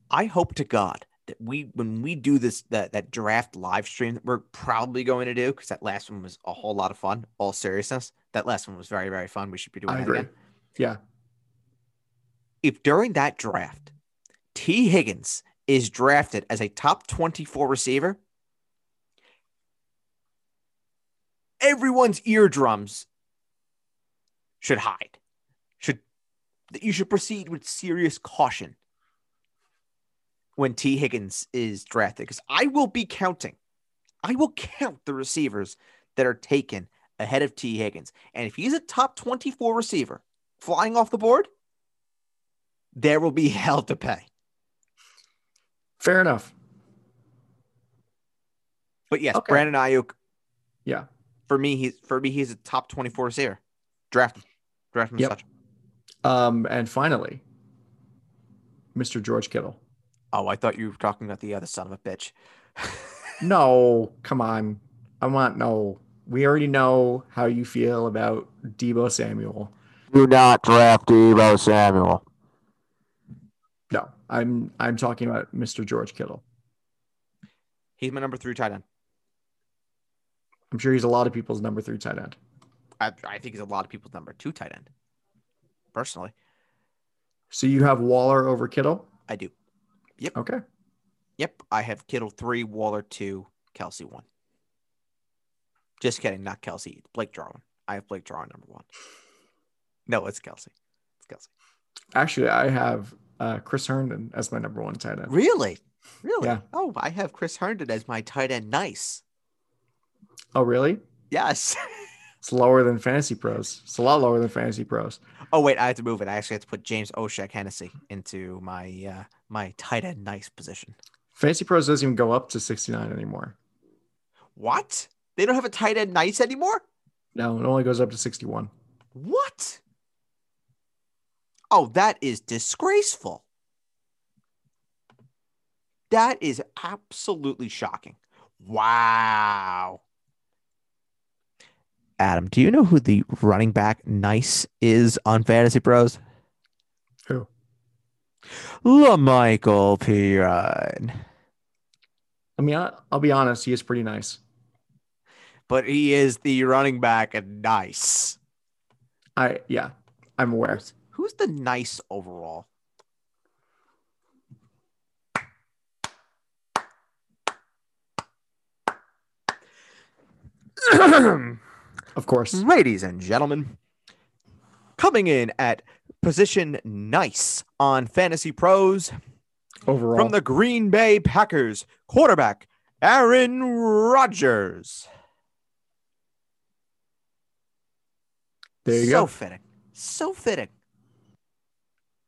I hope to God that we when we do this that that draft live stream that we're probably going to do because that last one was a whole lot of fun. All seriousness, that last one was very very fun. We should be doing I that agree. again. Yeah. If during that draft, Tee Higgins is drafted as a top twenty four receiver, everyone's eardrums should hide. Should that you should proceed with serious caution when Tee Higgins is drafted because I will be counting. I will count the receivers that are taken ahead of Tee Higgins. And if he's a top 24 receiver flying off the board, there will be <laughs> hell to pay. Fair enough. But yes, Okay. Brandon Aiyuk, Yeah. for me, he's for me, he's a top 24 receiver. Draft him. Draft him as Yep. such. Um, and finally, Mr. George Kittle. Oh, I thought you were talking about the other son of a bitch. <laughs> No, come on. I want no. We already know how you feel about Deebo Samuel. Do not draft Deebo Samuel. No, I'm I'm talking about Mr. George Kittle. He's my number three tight end. I'm sure he's a lot of people's number three tight end. I, I think he's a lot of people's number two tight end. Personally, So you have Waller over Kittle? I do. Yep. Okay. Yep, I have Kittle three, Waller two, Kelsey one. Just kidding, not Kelsey. It's Blake Jarwin. I have Blake Jarwin number one. No, it's Kelsey. It's Kelsey. Actually, I have uh, Chris Herndon as my number one tight end. Really? Really? Yeah. Oh, I have Chris Herndon as my tight end. Nice. Oh, really? Yes. <laughs> It's lower than Fantasy Pros. It's a lot lower than Fantasy Pros. oh wait, I have to move it. I actually have to put James O'Shaughnessy into my uh, my tight end nice position. Fantasy Pros doesn't even go up to 69 anymore. What? They don't have a tight end nice anymore? No, it only goes up to 61. What? Oh, that is disgraceful. That is absolutely shocking. Wow. Adam, do you know who the running back nice is on Fantasy Pros? Who? La'Mical Perine. I mean, I, I'll be honest, he is pretty nice. But he is the running back and nice. I yeah, I'm aware. Who's, who's the nice overall? <clears throat> Of course. Ladies and gentlemen, coming in at position nice on Fantasy Pros Overall. from the Green Bay Packers, quarterback Aaron Rodgers. there you so go. So fitting. So fitting.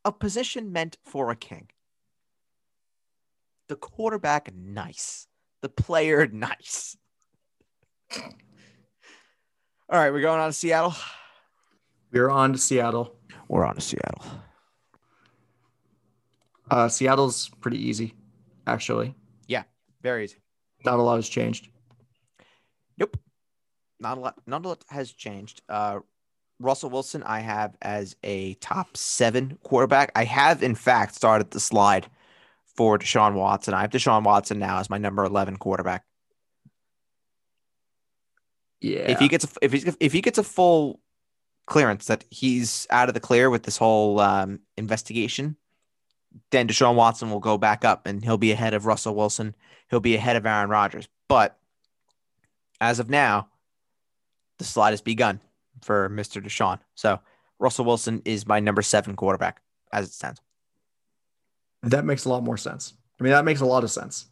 A position meant for a king. The quarterback, nice. The player, <laughs> nice. All right, we're going on to Seattle. We're on to Seattle. We're on to Seattle. Uh, Seattle's pretty easy, actually. Yeah, very easy. Not a lot has changed. Nope. Not a lot. Not a lot has changed. Uh, Russell Wilson, I have as a top seven quarterback. I have, in fact, started the slide for Deshaun Watson. I have Deshaun Watson now as my number eleven quarterback. Yeah. If he gets a, if he if he gets a full clearance that he's out of the clear with this whole um, investigation, then Deshaun Watson will go back up and he'll be ahead of Russell Wilson. He'll be ahead of Aaron Rodgers. But as of now, the slide has begun for Mr. Deshaun. So Russell Wilson is my number seven quarterback as it stands. that makes a lot more sense. I mean, that makes a lot of sense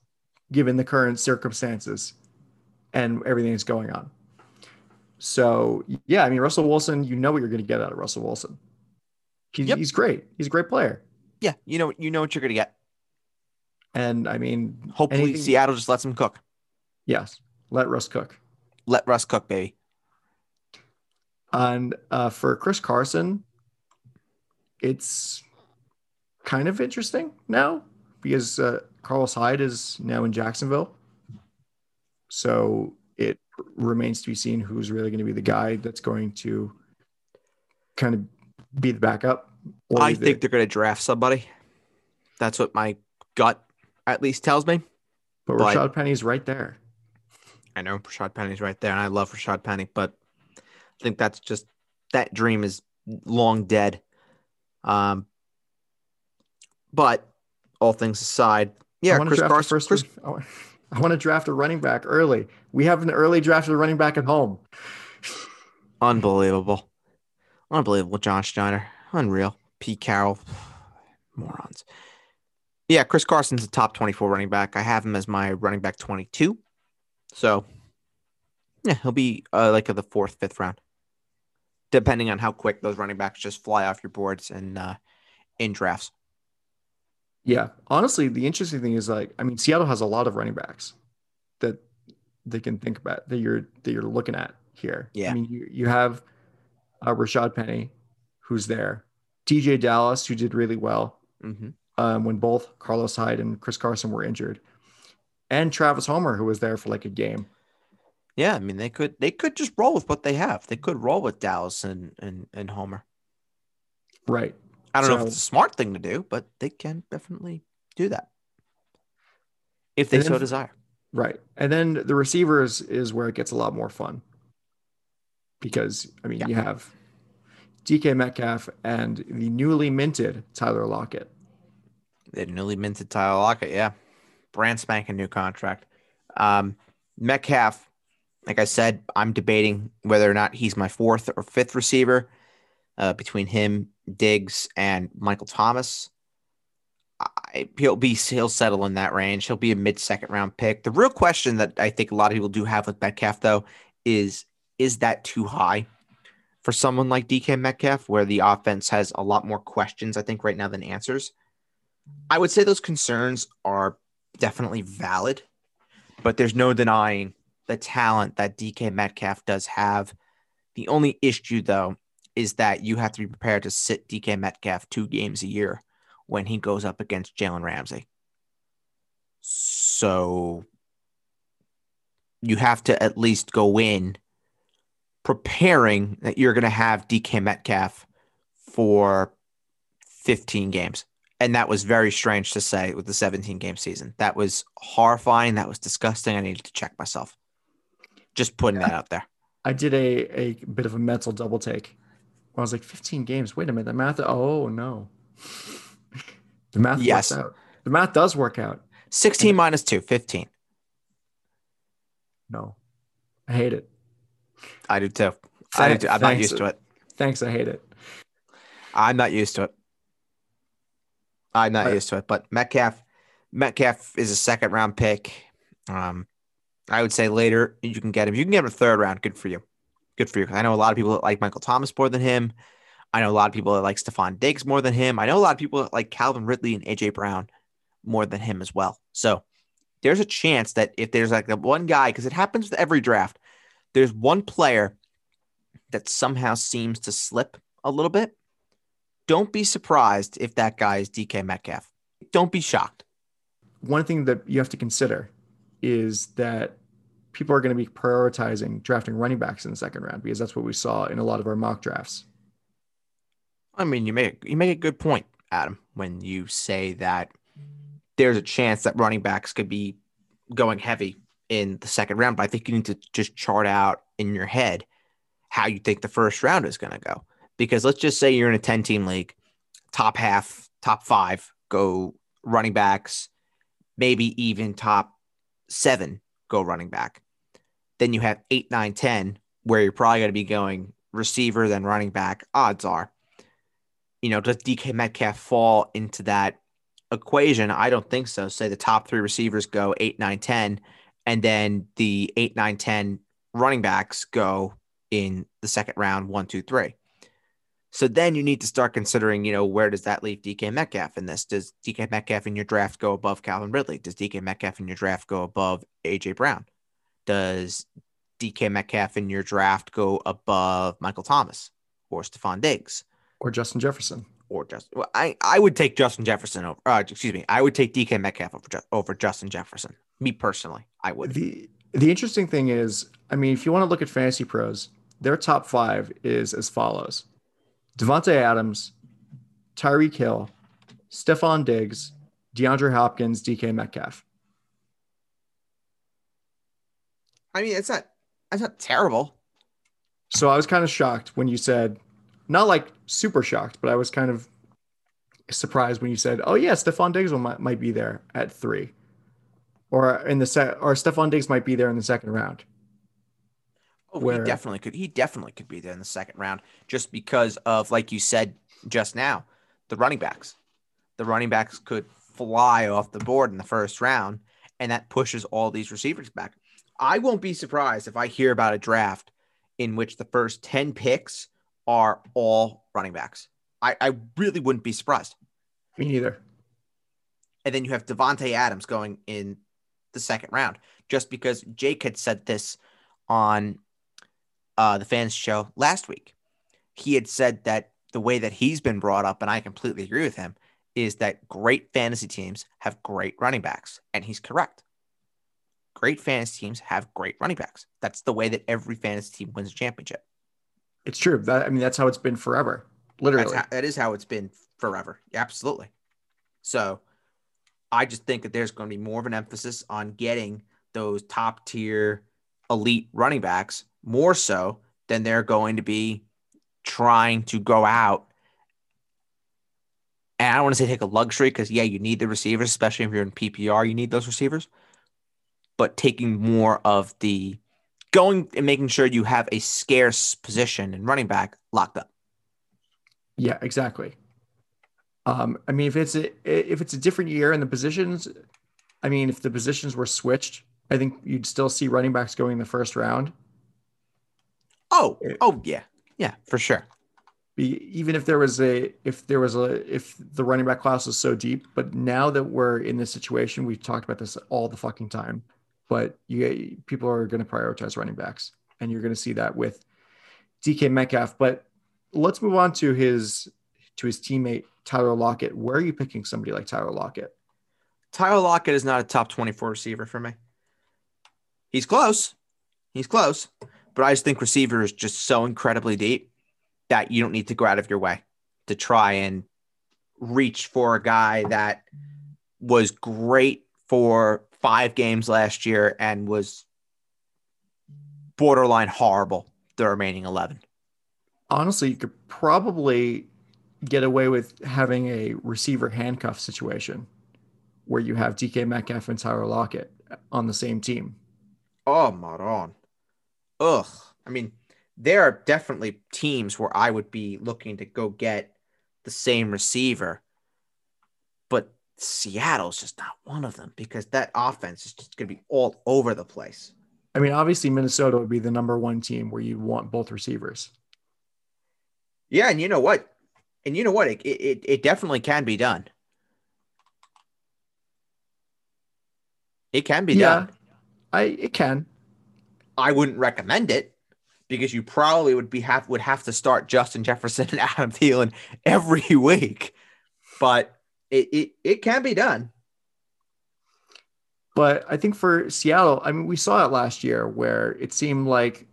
given the current circumstances and everything that's going on. So, yeah, I mean, Russell Wilson, you know what you're going to get out of Russell Wilson. He's, Yep. he's great. He's a great player. Yeah, you know you know what you're gonna get. And I mean, Hopefully anything- Seattle just lets him cook. yes, let Russ cook. Let Russ cook, baby. And uh, for Chris Carson, it's kind of interesting now because uh, Carlos Hyde is now in Jacksonville. So it remains to be seen who's really going to be the guy that's going to kind of be the backup. I the- think they're gonna draft somebody. That's what my gut at least tells me. but but- Rashad Penny's right there. I know Rashad Penny's right there, and I love Rashad Penny, but I think that's just that dream is long dead. Um, but all things aside, yeah, to Chris Carson. first. Chris, I want- to draft a running back early. We have an early draft of a running back at home. unbelievable, unbelievable. John Schneider, unreal. Pete Carroll, <sighs> morons. Yeah, Chris Carson's a top twenty-four running back. I have him as my running back twenty-two. So, yeah, he'll be uh, like the fourth, fifth round, depending on how quick those running backs just fly off your boards and uh, in drafts. Yeah, honestly, the interesting thing is like, I mean, Seattle has a lot of running backs that they can think about that you're that you're looking at here. Yeah. I mean, you you have uh, Rashad Penny, who's there, DeeJay Dallas, who did really well Mm-hmm. um, when both Carlos Hyde and Chris Carson were injured, and Travis Homer, who was there for like a game. Yeah, I mean they could they could just roll with what they have. They could roll with Dallas and and, and Homer. Right. I don't know if it's a smart thing to do, but they can definitely do that if they then so desire. Right. And then the receivers is where it gets a lot more fun. Because I mean Yeah. you have DK Metcalf and the newly minted Tyler Lockett. The newly minted Tyler Lockett, yeah, brand spanking new contract. Um, Metcalf, like I said, I'm debating whether or not he's my fourth or fifth receiver uh, between him, Diggs, and Michael Thomas. I, he'll be he'll settle in that range. He'll be a mid second round pick. The real question that I think a lot of people do have with Metcalf though is is that too high for someone like DK Metcalf, where the offense has a lot more questions I think right now than answers. I would say those concerns are definitely valid, but there's no denying the talent that DK Metcalf does have. The only issue, though, is that you have to be prepared to sit DK Metcalf two games a year when he goes up against Jalen Ramsey. So you have to at least go in preparing that you're going to have DK Metcalf for 15 games. And that was very strange to say with the 17 game season. That was horrifying. That was disgusting. I needed to check myself. Just putting that out there. I did a, a bit of a mental double take. I was like, 15 games. Wait a minute. The math. Oh, no. <laughs> the math Yes. works out. The math does work out. 16 minus 2, 15. No. I hate it. I do too. I do. I'm not used to it. Thanks. I hate it. I'm not used to it. I'm not Right. used to it. But Metcalf, Metcalf is a second round pick. Um, I would say later you can get him. You can get him a third round. Good for you. Good for you. I know a lot of people that like Michael Thomas more than him. I know a lot of people that like Stefon Diggs more than him. I know a lot of people that like Calvin Ridley and AJ Brown more than him as well. So there's a chance that if there's like the one guy, because it happens with every draft, there's one player that somehow seems to slip a little bit, don't be surprised if that guy is DK Metcalf. Don't be shocked. One thing that you have to consider is that people are going to be prioritizing drafting running backs in the second round because that's what we saw in a lot of our mock drafts. I mean, you make you make a good point, Adam, when you say that there's a chance that running backs could be going heavy in the second round. But I think you need to just chart out in your head how you think the first round is going to go. Because let's just say you're in a 10 team league, top half, top five go running backs, maybe even top seven go running back. Then you have eight, nine, 10, where you're probably going to be going receiver, then running back. Odds are, you know, does DK Metcalf fall into that equation? I don't think so. Say the top three receivers go eight, nine, 10, and then the eight, nine, 10 running backs go in the second round, one, two, three. So then you need to start considering, you know, where does that leave DK Metcalf in this? Does DK Metcalf in your draft go above Calvin Ridley? Does DK Metcalf in your draft go above AJ Brown? Does DK Metcalf in your draft go above Michael Thomas or Stefon Diggs Or Justin Jefferson. or just well, I I would take Justin Jefferson over. Uh, excuse me, I would take DK Metcalf over over Justin Jefferson. Me personally, I would. The the interesting thing is, I mean, if you want to look at fantasy pros, their top five is as follows: Davante Adams, Tyreek Hill, Stefon Diggs, DeAndre Hopkins, DK Metcalf. I mean, it's not it's not terrible. So I was kind of shocked when you said, not like super shocked, but I was kind of surprised when you said, "Oh yeah, Stefon Diggs will, might might be there at three, or in the set, or Stefon Diggs might be there in the second round." Oh, Where- he definitely could. He definitely could be there in the second round, just because of like you said just now, the running backs. The running backs could fly off the board in the first round, and that pushes all these receivers back. I won't be surprised if I hear about a draft in which the first ten picks are all running backs. I, I really wouldn't be surprised. Me neither. And then you have Davante Adams going in the second round, just because Jake had said this on uh, the fans show last week. He had said that the way that he's been brought up, and I completely agree with him, is that great fantasy teams have great running backs, and he's correct. Great fantasy teams have great running backs. That's the way that every fantasy team wins a championship. It's true. That I mean, that's how it's been forever. Literally. How, that is how it's been forever. Absolutely. So I just think that there's going to be more of an emphasis on getting those top tier elite running backs more so than they're going to be trying to go out. And I don't want to say take a luxury because, yeah, you need the receivers, especially if you're in PPR, you need those receivers. But taking more of the going and making sure you have a scarce position and running back locked up. Yeah, exactly. Um, I mean, if it's a if it's a different year and the positions, I mean, if the positions were switched, I think you'd still see running backs going in the first round. Oh, eh. oh yeah, yeah, for sure. Be- Even if there was a if there was a if the running back class was so deep, but now that we're in this situation, we've talked about this all the fucking time. But you people are going to prioritize running backs, and you're going to see that with DK Metcalf. But let's move on to his to his teammate Tyler Lockett. Where are you picking somebody like Tyler Lockett? Tyler Lockett is not a top 24 receiver for me. He's close. He's close. But I just think receiver is just so incredibly deep that you don't need to go out of your way to try and reach for a guy that was great for five games last year and was borderline horrible the remaining 11. honestly, you could probably get away with having a receiver handcuff situation where you have DK Metcalf and Tyler Lockett on the same team. Oh, Maron. Ugh. I mean, there are definitely teams where I would be looking to go get the same receiver, but Seattle's just not one of them because that offense is just going to be all over the place. I mean, obviously, Minnesota would be the number one team where you want both receivers. Yeah, and you know what? And you know what? It it, it definitely can be done. It can be yeah, done. I it can. I wouldn't recommend it because you probably would be have would have to start Justin Jefferson and <laughs> Adam Thielen every <laughs> week. But it it, it can be done. But I think for Seattle, I mean, we saw it last year where it seemed like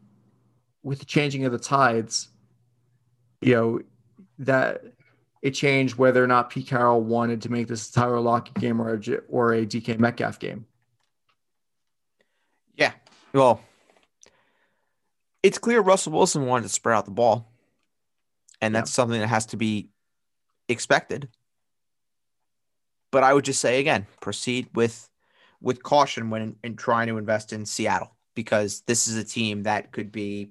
with the changing of the tides, you know, that it changed whether or not Pete Carroll wanted to make this a Tyler Lockett game or a, or a DK Metcalf game. Yeah. Well, it's clear Russell Wilson wanted to spread out the ball. And that's something that has to be expected. But I would just say again, proceed with with caution when in trying to invest in Seattle because this is a team that could be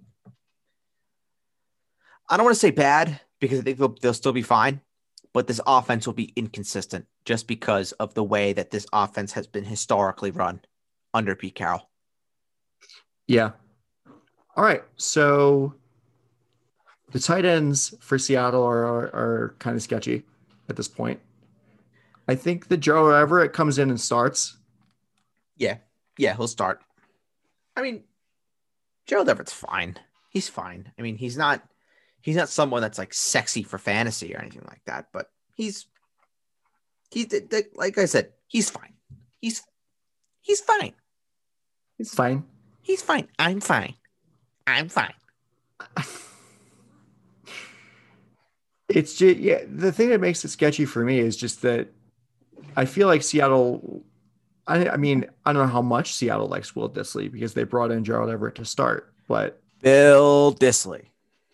I don't want to say bad because I think they'll, they'll still be fine, but this offense will be inconsistent just because of the way that this offense has been historically run under Pete Carroll. Yeah. All right. So the tight ends for Seattle are, are, are kind of sketchy at this point. I think that Joe Everett comes in and starts. Yeah. Yeah, he'll start. I mean, Gerald Everett's fine. He's fine. I mean, he's not he's not someone that's like sexy for fantasy or anything like that, but he's he's like I said, he's fine. He's he's fine. He's fine. He's fine. I'm fine. I'm fine. It's just yeah. The thing that makes it sketchy for me is just that I feel like Seattle. I, I mean, I don't know how much Seattle likes Will Dissly because they brought in Gerald Everett to start, but Bill Dissly.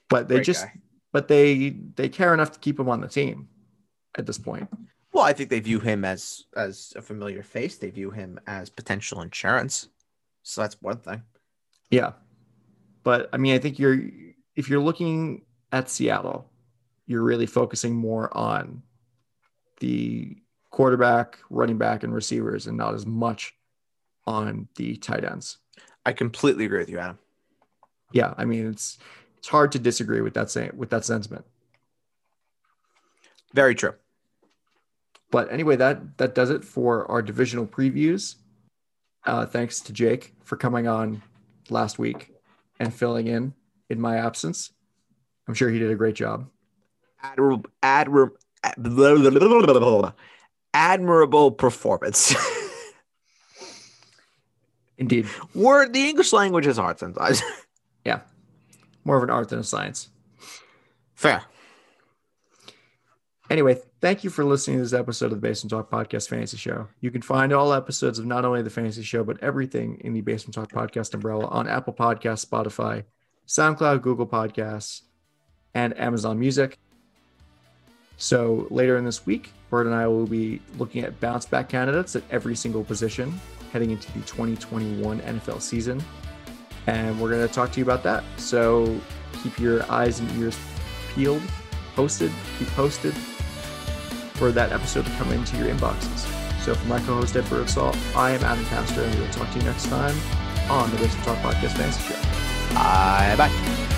But they Great just, guy. but they they care enough to keep him on the team at this point. Well, I think they view him as as a familiar face. They view him as potential insurance. So that's one thing. Yeah. But I mean, I think you're if you're looking at Seattle, you're really focusing more on the quarterback, running back, and receivers, and not as much on the tight ends. I completely agree with you, Adam. Yeah, I mean it's it's hard to disagree with that saying with that sentiment. Very true. But anyway, that that does it for our divisional previews. Uh, thanks to Jake for coming on last week and filling in in my absence. I'm sure he did a great job. Admirable, admirable, admirable performance. <laughs> Indeed. Word, the English language is hard sometimes. <laughs> Yeah. More of an art than a science. Fair. Anyway, thank you for listening to this episode of the Basement Talk Podcast Fantasy Show. You can find all episodes of not only the Fantasy Show, but everything in the Basement Talk Podcast umbrella on Apple Podcasts, Spotify, SoundCloud, Google Podcasts, and Amazon Music. So later in this week, Bert and I will be looking at bounce back candidates at every single position heading into the 2021 NFL season. And we're going to talk to you about that. So keep your eyes and ears peeled, posted, keep posted for that episode to come into your inboxes. So for my co-host Ed Birdsall, I am Adam Pastor, and we'll talk to you next time on the Basement Talk Podcast Fantasy Show. Bye bye.